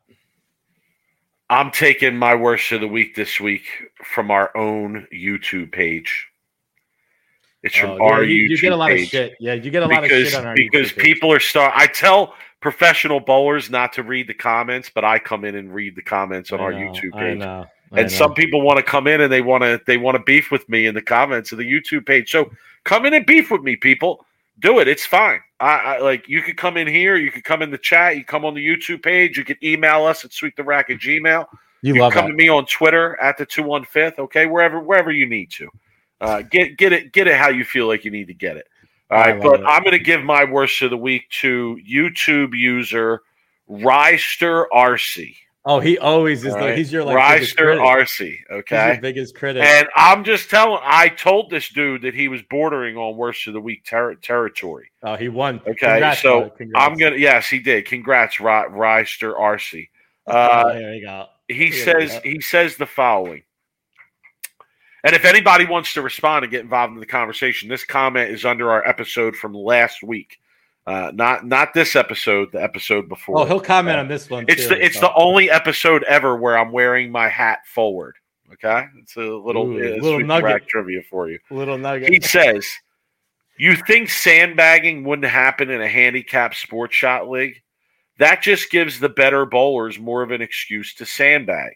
i'm taking my worst of the week this week from our own youtube page it's from Oh, yeah, our you, youtube you get a lot page of shit. Yeah, you get a lot because of shit on our because YouTube page. people are start. I tell professional bowlers not to read the comments, but I come in and read the comments on I our YouTube I page. know. I And know. some people want to come in and they want to they want to beef with me in the comments of the YouTube page. So come in and beef with me, people. Do it. It's fine. I, I like you could come in here. You could come in the chat. You come on the YouTube page. You could email us at sweep the rack at Gmail. you You love come that. to me on Twitter at the two one fifth. Okay, wherever wherever you need to, uh, get get it get it how you feel like you need to get it. All but it. I'm going to give my worst of the week to YouTube user Ryster RC. Oh, he always is. The, right? he's your like biggest Ryster critic. RC. He's your Okay. biggest critic. And I'm just telling, I told this dude that he was bordering on worst of the week ter- territory. oh, he won. Okay, Congrats, so. Congrats. I'm gonna. Yes, he did. Congrats, Ryster RC. oh, Uh, here we go. he Yeah, says yeah. he says the following. And if anybody wants to respond and get involved in the conversation, this comment is under our episode from last week. Uh, not not this episode, the episode before. Oh, he'll comment on this one. it's too, the it's so. the only episode ever where I'm wearing my hat forward. Okay, it's a little, Ooh, uh, little nugget. trivia for you. little nugget. He says, "You think sandbagging wouldn't happen in a handicap sports shot league? that just gives the better bowlers more of an excuse to sandbag.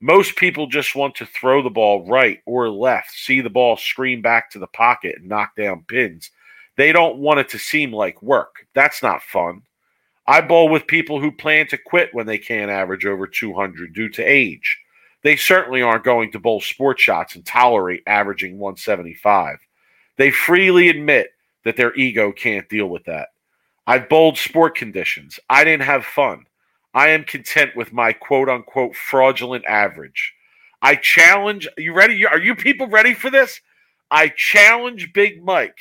Most people just want to throw the ball right or left, see the ball scream back to the pocket and knock down pins. They don't want it to seem like work. That's not fun. I bowl with people who plan to quit when they can't average over 200 due to age. They certainly aren't going to bowl sport shots and tolerate averaging 175. They freely admit that their ego can't deal with that. I've bowled sport conditions. I didn't have fun. I am content with my quote unquote fraudulent average. I challenge you ready? Are you people ready for this? I challenge Big Mike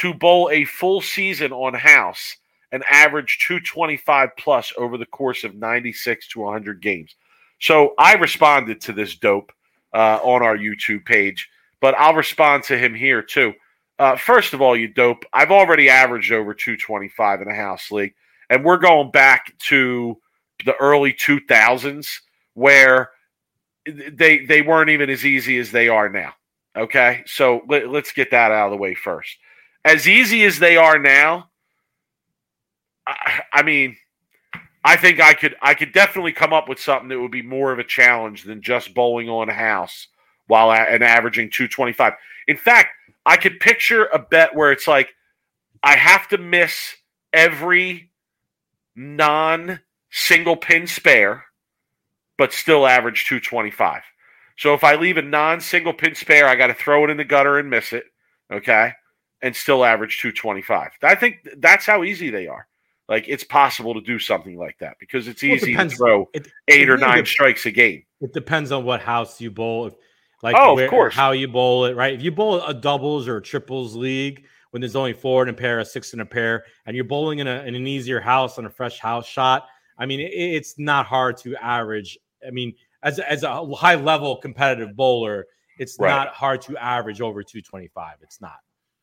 to bowl a full season on house and average 225 plus over the course of 96 to 100 games. So I responded to this dope uh, on our YouTube page, but I'll respond to him here too. Uh, first of all, you dope, I've already averaged over 225 in a house league, and we're going back to the early 2000s where they they weren't even as easy as they are now. Okay, so let, us get that out of the way first. As easy as they are now, I, I mean, I think I could I could definitely come up with something that would be more of a challenge than just bowling on a house while at, and averaging 225. In fact, I could picture a bet where it's like I have to miss every non single pin spare, but still average 225. So if I leave a non single pin spare, I got to throw it in the gutter and miss it. Okay. And still average 225. I think that's how easy they are. Like it's possible to do something like that because it's easy well, it to throw it, eight it or nine strikes a game. It depends on what house you bowl. If, like oh, where, of course, how you bowl it, right? If you bowl a doubles or a triples league when there's only four in a pair, a six in a pair, and you're bowling in, a, in an easier house on a fresh house shot, I mean, it, it's not hard to average. I mean, as as a high level competitive bowler, it's right. not hard to average over 225. It's not.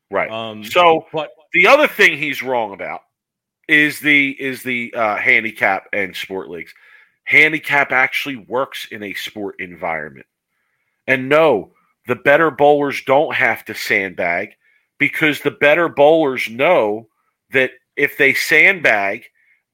Right. Um, so, but the other thing he's wrong about is the is the uh, handicap and sport leagues. Handicap actually works in a sport environment. And no, the better bowlers don't have to sandbag because the better bowlers know that if they sandbag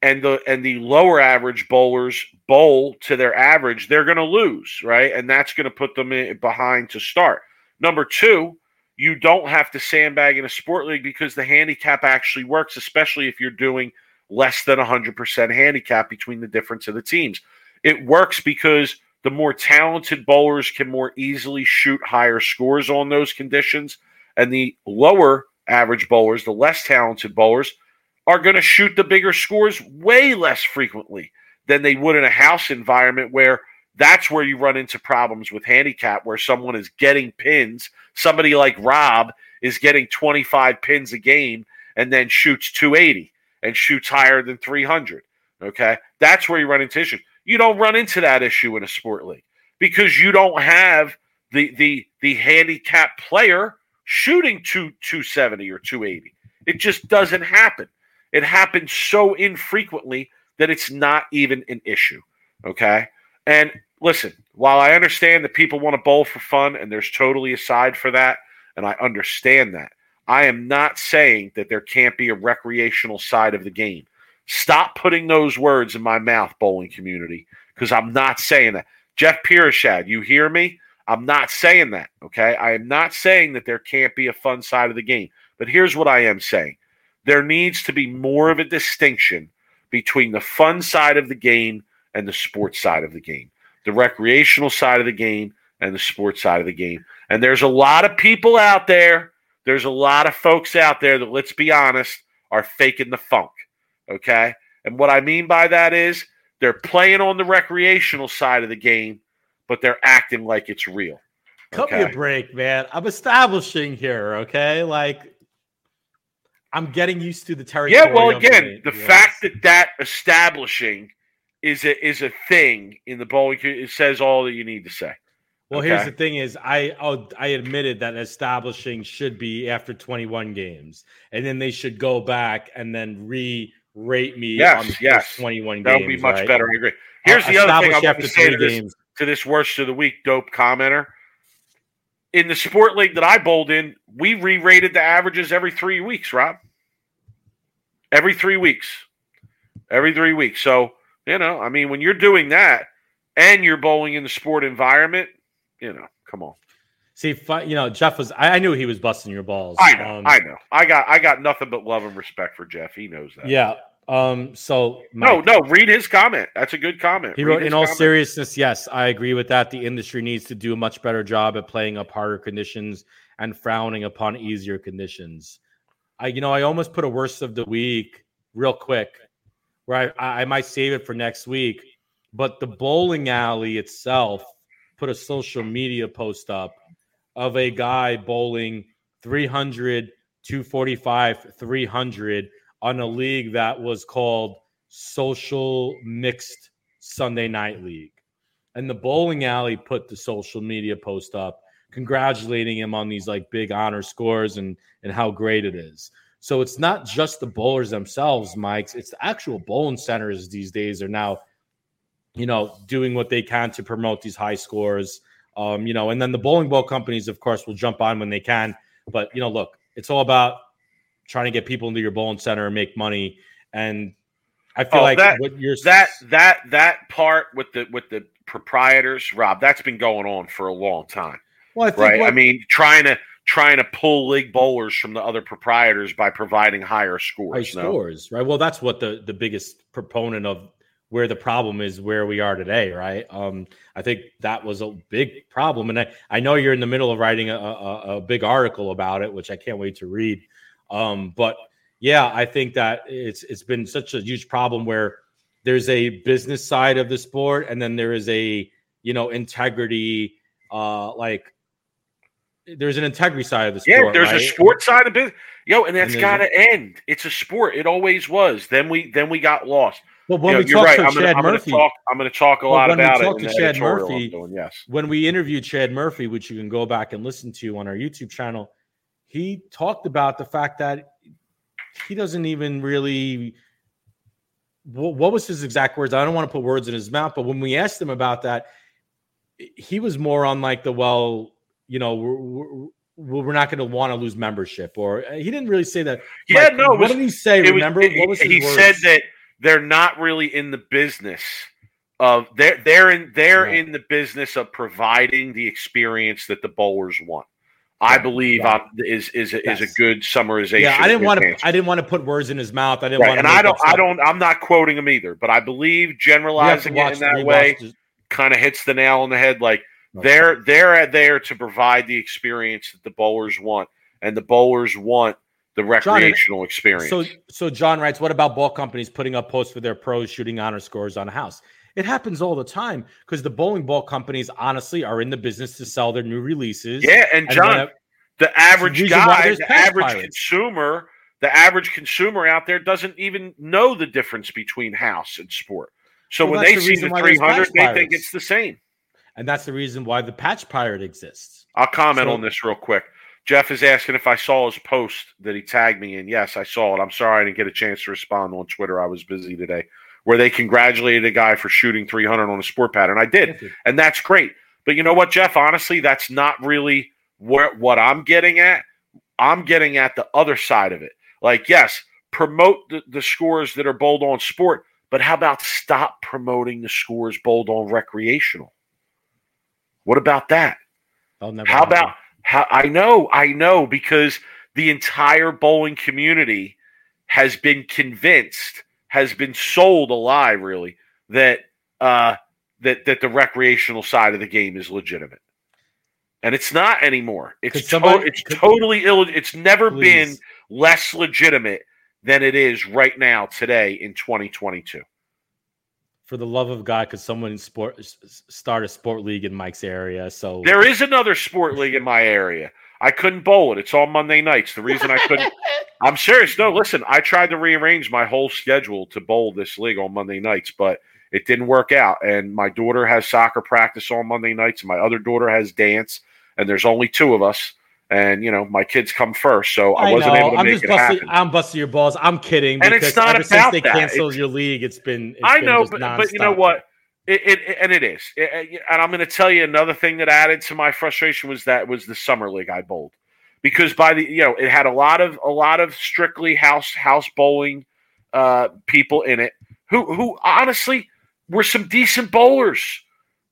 and the and the lower average bowlers bowl to their average, they're going to lose, right? And that's going to put them in, behind to start. Number two, you don't have to sandbag in a sport league because the handicap actually works, especially if you're doing less than 100% handicap between the difference of the teams. It works because the more talented bowlers can more easily shoot higher scores on those conditions, and the lower average bowlers, the less talented bowlers, are going to shoot the bigger scores way less frequently than they would in a house environment where that's where you run into problems with handicap where someone is getting pins somebody like rob is getting 25 pins a game and then shoots 280 and shoots higher than 300 okay that's where you run into issues you don't run into that issue in a sport league because you don't have the the the handicap player shooting two 270 or 280 it just doesn't happen it happens so infrequently that it's not even an issue. Okay. And listen, while I understand that people want to bowl for fun and there's totally a side for that, and I understand that, I am not saying that there can't be a recreational side of the game. Stop putting those words in my mouth, bowling community, because I'm not saying that. Jeff Pirishad, you hear me? I'm not saying that. Okay. I am not saying that there can't be a fun side of the game. But here's what I am saying there needs to be more of a distinction between the fun side of the game and the sports side of the game, the recreational side of the game and the sports side of the game. And there's a lot of people out there, there's a lot of folks out there that, let's be honest, are faking the funk. Okay. And what I mean by that is they're playing on the recreational side of the game, but they're acting like it's real. Cut okay? me a break, man. I'm establishing here, okay? Like I'm getting used to the territory. Yeah, well, again, the, the fact that that establishing is a is a thing in the bowling, it says all that you need to say. Well, okay? here's the thing: is I oh, I admitted that establishing should be after 21 games, and then they should go back and then re-rate me yes, on yes. 21 that would be much right? better. I agree. Here's the other thing I want to say to this, to this worst of the week dope commenter. In the sport league that I bowled in, we re-rated the averages every three weeks, Rob every three weeks. every three weeks. So you know, I mean, when you're doing that and you're bowling in the sport environment, you know, come on. See, you know, Jeff was. I knew he was busting your balls. I know. Um, I know. I got. I got nothing but love and respect for Jeff. He knows that. Yeah. Um. So no, no. Read his comment. That's a good comment. He read wrote, in all seriousness, yes, I agree with that. The industry needs to do a much better job at playing up harder conditions and frowning upon easier conditions. I, you know, I almost put a worst of the week real quick, where I, I might save it for next week. But the bowling alley itself put a social media post up of a guy bowling 300, 245, 300 on a league that was called Social Mixed Sunday Night League. And the bowling alley put the social media post up congratulating him on these like big honor scores and and how great it is. So it's not just the bowlers themselves, Mike's. It's the actual bowling centers these days are now, you know, doing what they can to promote these high scores. Um, you know, and then the bowling ball companies, of course, will jump on when they can. But you know, look, it's all about trying to get people into your bowling center and make money. And I feel oh, like that, what you're that that that part with the with the proprietors, Rob, that's been going on for a long time. Well, I right. What, I mean, trying to trying to pull league bowlers from the other proprietors by providing higher scores. High no? scores, right? Well, that's what the the biggest proponent of where the problem is where we are today, right? Um, I think that was a big problem, and I, I know you're in the middle of writing a, a, a big article about it, which I can't wait to read. Um, but yeah, I think that it's it's been such a huge problem where there's a business side of the sport, and then there is a you know integrity, uh, like there's an integrity side of the sport. Yeah, there's right? a sport side of it. Yo, and that's got to end. It's a sport. It always was. Then we then we got lost. Well, when you know, we talked right. to I'm Chad gonna, Murphy, I'm gonna talk, I'm going to talk a well, lot about it. When we talked to Chad Murphy, doing, yes. When we interviewed Chad Murphy, which you can go back and listen to on our YouTube channel, he talked about the fact that he doesn't even really. What was his exact words? I don't want to put words in his mouth, but when we asked him about that, he was more on like the well, you know, we're, we're, we're not going to want to lose membership, or uh, he didn't really say that. Yeah, no. What was, did he say? Remember, was, what was he words? said that they're not really in the business of they're they're in they're in the business of providing the experience that the bowlers want. I believe right. is is yes. is a good summarization. Yeah, I didn't want to. I didn't want to put words in his mouth. I didn't right. want to. And I don't. I don't. I'm not quoting him either. But I believe generalizing it in that way kind of hits the nail on the head. Like they're they're there to provide the experience that the bowlers want, and the bowlers want the recreational John, experience. So, so John writes, "What about ball companies putting up posts for their pros shooting honor scores on a house?" It happens all the time because the bowling ball companies honestly are in the business to sell their new releases. Yeah, and, and John, the average guy, the average pirates. consumer, the average consumer out there doesn't even know the difference between house and sport. So well, when they the see the 300, they think it's the same. And that's the reason why the patch pirate exists. I'll comment so, on this real quick. Jeff is asking if I saw his post that he tagged me in. Yes, I saw it. I'm sorry I didn't get a chance to respond on Twitter. I was busy today. Where they congratulated a guy for shooting 300 on a sport pattern. I did, and that's great. But you know what, Jeff? Honestly, that's not really where what I'm getting at. I'm getting at the other side of it. Like, yes, promote the, the scores that are bold on sport, but how about stop promoting the scores bold on recreational? What about that? how happen. about how I know, I know, because the entire bowling community has been convinced, has been sold a lie, really, that uh, that that the recreational side of the game is legitimate, and it's not anymore. It's somebody, to- it's totally ill. It's never please. been less legitimate than it is right now today in 2022 for the love of God, could someone sport start a sport league in Mike's area? So there is another sport league in my area. I couldn't bowl it. It's all Monday nights. The reason I couldn't, I'm serious. No, listen, I tried to rearrange my whole schedule to bowl this league on Monday nights, but it didn't work out. And my daughter has soccer practice on Monday nights, and my other daughter has dance, and there's only two of us and you know my kids come first, so I, I wasn't know. able to I'm make just it busting, happen. I'm busting your balls. I'm kidding. And it's not ever since they that. canceled it's, your league, it's been. It's I been know, but, but you know what? It, it, and it is, it, and I'm going to tell you another thing that added to my frustration was that was the summer league I bowled because by the you know it had a lot of a lot of strictly house house bowling uh, people in it who who honestly were some decent bowlers.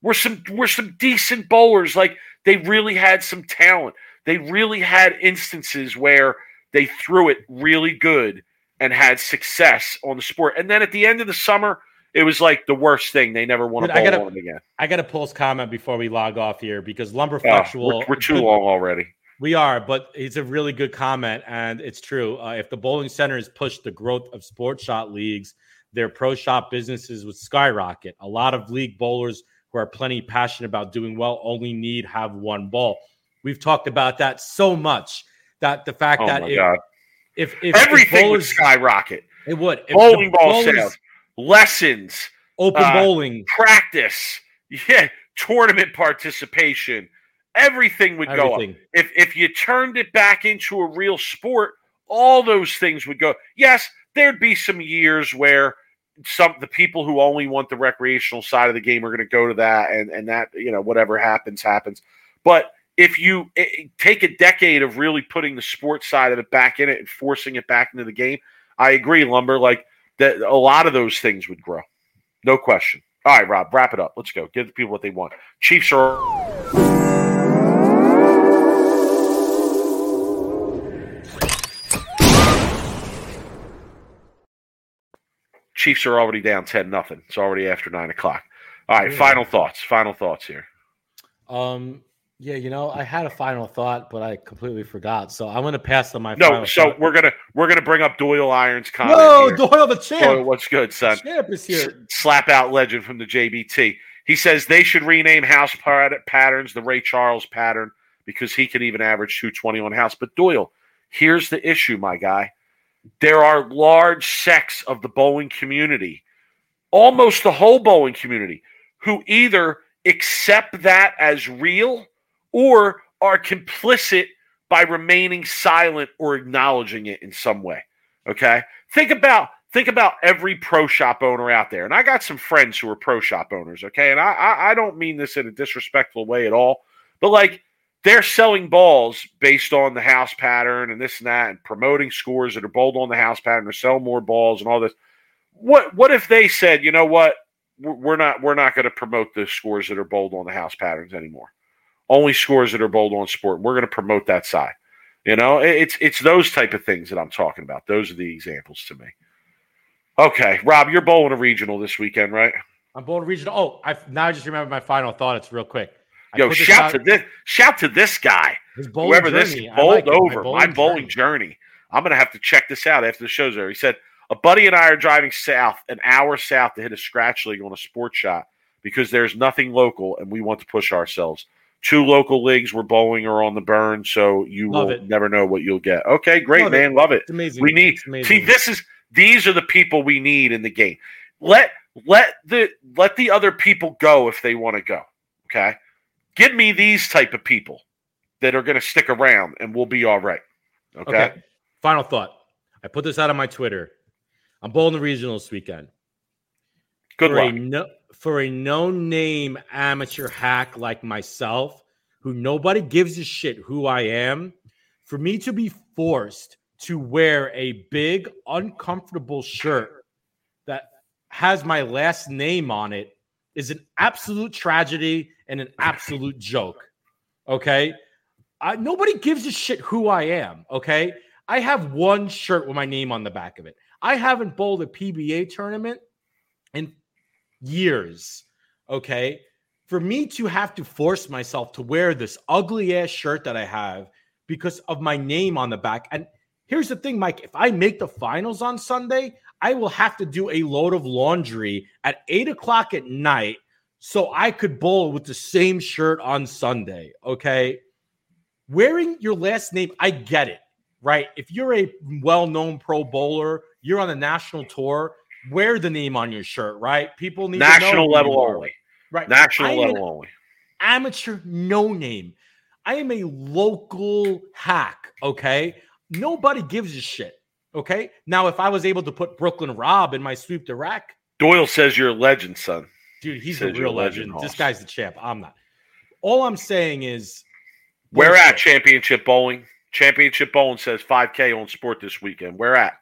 Were some were some decent bowlers. Like they really had some talent. They really had instances where they threw it really good and had success on the sport. And then at the end of the summer, it was like the worst thing. They never want to bowl gotta, on again. I got to post comment before we log off here because Lumberfactual. Oh, we're, we're, too long already. We are, but it's a really good comment, and it's true. Uh, if the bowling center has pushed the growth of sport shot leagues, their pro shop businesses would skyrocket. A lot of league bowlers who are plenty passionate about doing well only need have one ball. We've talked about that so much that the fact oh that if, if, if, everything if bowlers, would skyrocket, it would. If bowling ball sales, lessons, open uh, bowling, practice, yeah, tournament participation, everything would everything. go up. If if you turned it back into a real sport, all those things would go. Yes, there'd be some years where some the people who only want the recreational side of the game are going to go to that and and that you know whatever happens happens but if you it, eh, eh, take a decade of really putting the sports side of it back in it and forcing it back into the game i agree lumber like that a lot of those things would grow no question all right rob wrap it up let's go give the people what they want chiefs are Chiefs are already down 10 nothing. It's already after nine o'clock. All right, yeah. final thoughts. Final thoughts here. Um, yeah, you know, I had a final thought, but I completely forgot. So I'm going to pass on my. No, so thought. we're gonna we're gonna bring up Doyle Irons comment. No, here. Doyle the champ. Doyle, what's good, son? The champ is here. Slap out legend from the JBT. He says they should rename house patterns the Ray Charles pattern because he can even average 220 on house. But Doyle, here's the issue, my guy there are large sects of the bowling community, almost the whole bowling community, who either accept that as real or are complicit by remaining silent or acknowledging it in some way. Okay? Think about think about every pro shop owner out there. And I got some friends who are pro shop owners, okay? And I I, I don't mean this in a disrespectful way at all, but like they're selling balls based on the house pattern and this and that and promoting scores that are bowled on the house pattern to sell more balls and all this what what if they said you know what we're not we're not going to promote the scores that are bowled on the house patterns anymore only scores that are bowled on sport we're going to promote that side you know it's it's those type of things that i'm talking about those are the examples to me okay rob you're bowling a regional this weekend right i'm bowling a regional oh i now i just remember my final thought it's real quick Yo, shout to this shout to this guy. Whoever journey. this bowled like over, my bowling, my bowling journey. journey. I'm gonna have to check this out after the show's over. He said a buddy and I are driving south, an hour south, to hit a scratch league on a sports shot because there's nothing local and we want to push ourselves. Two local leagues we're bowling are on the burn, so you love will it. never know what you'll get. Okay, great, love man. It. Love it. It's amazing. We need see this is these are the people we need in the game. Let let the let the other people go if they want to go. Okay. Give me these type of people that are going to stick around, and we'll be all right. Okay? okay. Final thought. I put this out on my Twitter. I'm bowling the regionals this weekend. Good for luck. A no, for a no-name amateur hack like myself, who nobody gives a shit who I am, for me to be forced to wear a big, uncomfortable shirt that has my last name on it is an absolute tragedy and an absolute joke. Okay. I, nobody gives a shit who I am. Okay. I have one shirt with my name on the back of it. I haven't bowled a PBA tournament in years. Okay. For me to have to force myself to wear this ugly ass shirt that I have because of my name on the back. And here's the thing, Mike if I make the finals on Sunday, I will have to do a load of laundry at eight o'clock at night so I could bowl with the same shirt on Sunday. Okay. Wearing your last name, I get it, right? If you're a well known pro bowler, you're on the national tour, wear the name on your shirt, right? People need national level only. Right. National level only. Amateur no name. I am a local hack. Okay. Nobody gives a shit. Okay. Now, if I was able to put Brooklyn Rob in my sweep the rack, Doyle says you're a legend, son. Dude, he's a real legend. legend. This guy's the champ. I'm not. All I'm saying is where at championship bowling? Championship bowling says 5K on sport this weekend. Where at?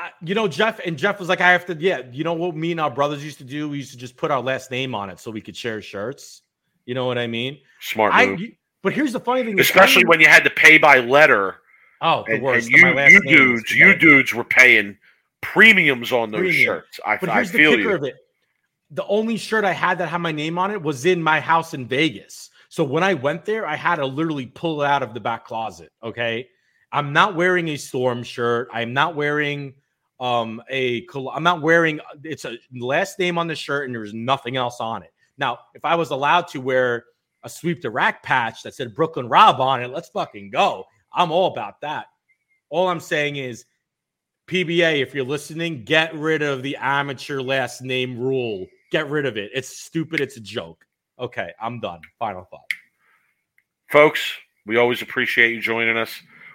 I, you know, Jeff and Jeff was like, I have to, yeah. You know what me and our brothers used to do? We used to just put our last name on it so we could share shirts. You know what I mean? Smart move. you- but here's the funny thing, Especially when you had to pay by letter, oh, the and, worst. and you, you dudes, you dudes were paying premiums on those Premium. shirts. I, But I here's the kicker you. of it. The only shirt I had that had my name on it was in my house in Vegas. So when I went there, I had to literally pull it out of the back closet. Okay. I'm not wearing a storm shirt. I'm not wearing um a I'm not wearing it's a last name on the shirt and there's nothing else on it. Now, if I was allowed to wear a sweep the rack patch that said Brooklyn Rob on it, let's fucking go. I'm all about that. All I'm saying is PBA, if you're listening, get rid of the amateur last name rule. Get rid of it. It's stupid. It's a joke. Okay, I'm done. Final thought. Folks, we always appreciate you joining us.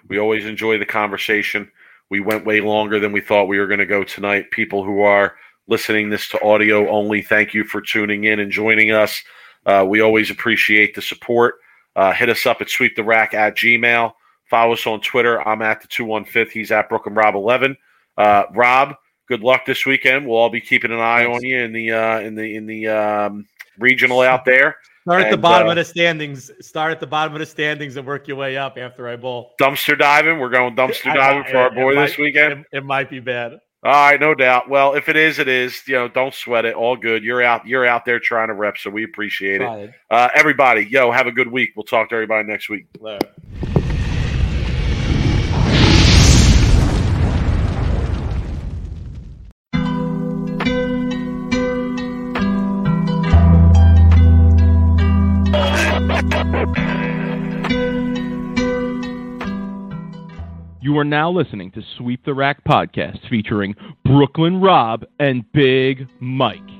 We always enjoy the conversation. We went way longer than we thought we were going to go tonight. People who are listening this to audio only, thank you for tuning in and joining us. Uh, we always appreciate the support. Uh, hit us up at sweeptherack at gmail. Follow us on Twitter. I'm at the 215. He's at Brooklyn Rob 11. Uh, Rob, good luck this weekend. We'll all be keeping an eye Thanks. on you in the uh, in the in the um, regional out there. Start at the bottom uh, of the standings. Start at the bottom of the standings and work your way up after I bowl. Dumpster diving. We're going dumpster I- diving for our boy this weekend. It, it might be bad. All right, no doubt. Well, if it is, it is. You know, don't sweat it. All good. You're out. You're out there trying to rep, so we appreciate it. Uh, everybody, yo, have a good week. We'll talk to everybody next week. You are now listening to Sweep the Rack podcast featuring Brooklyn Rob and Big Mike.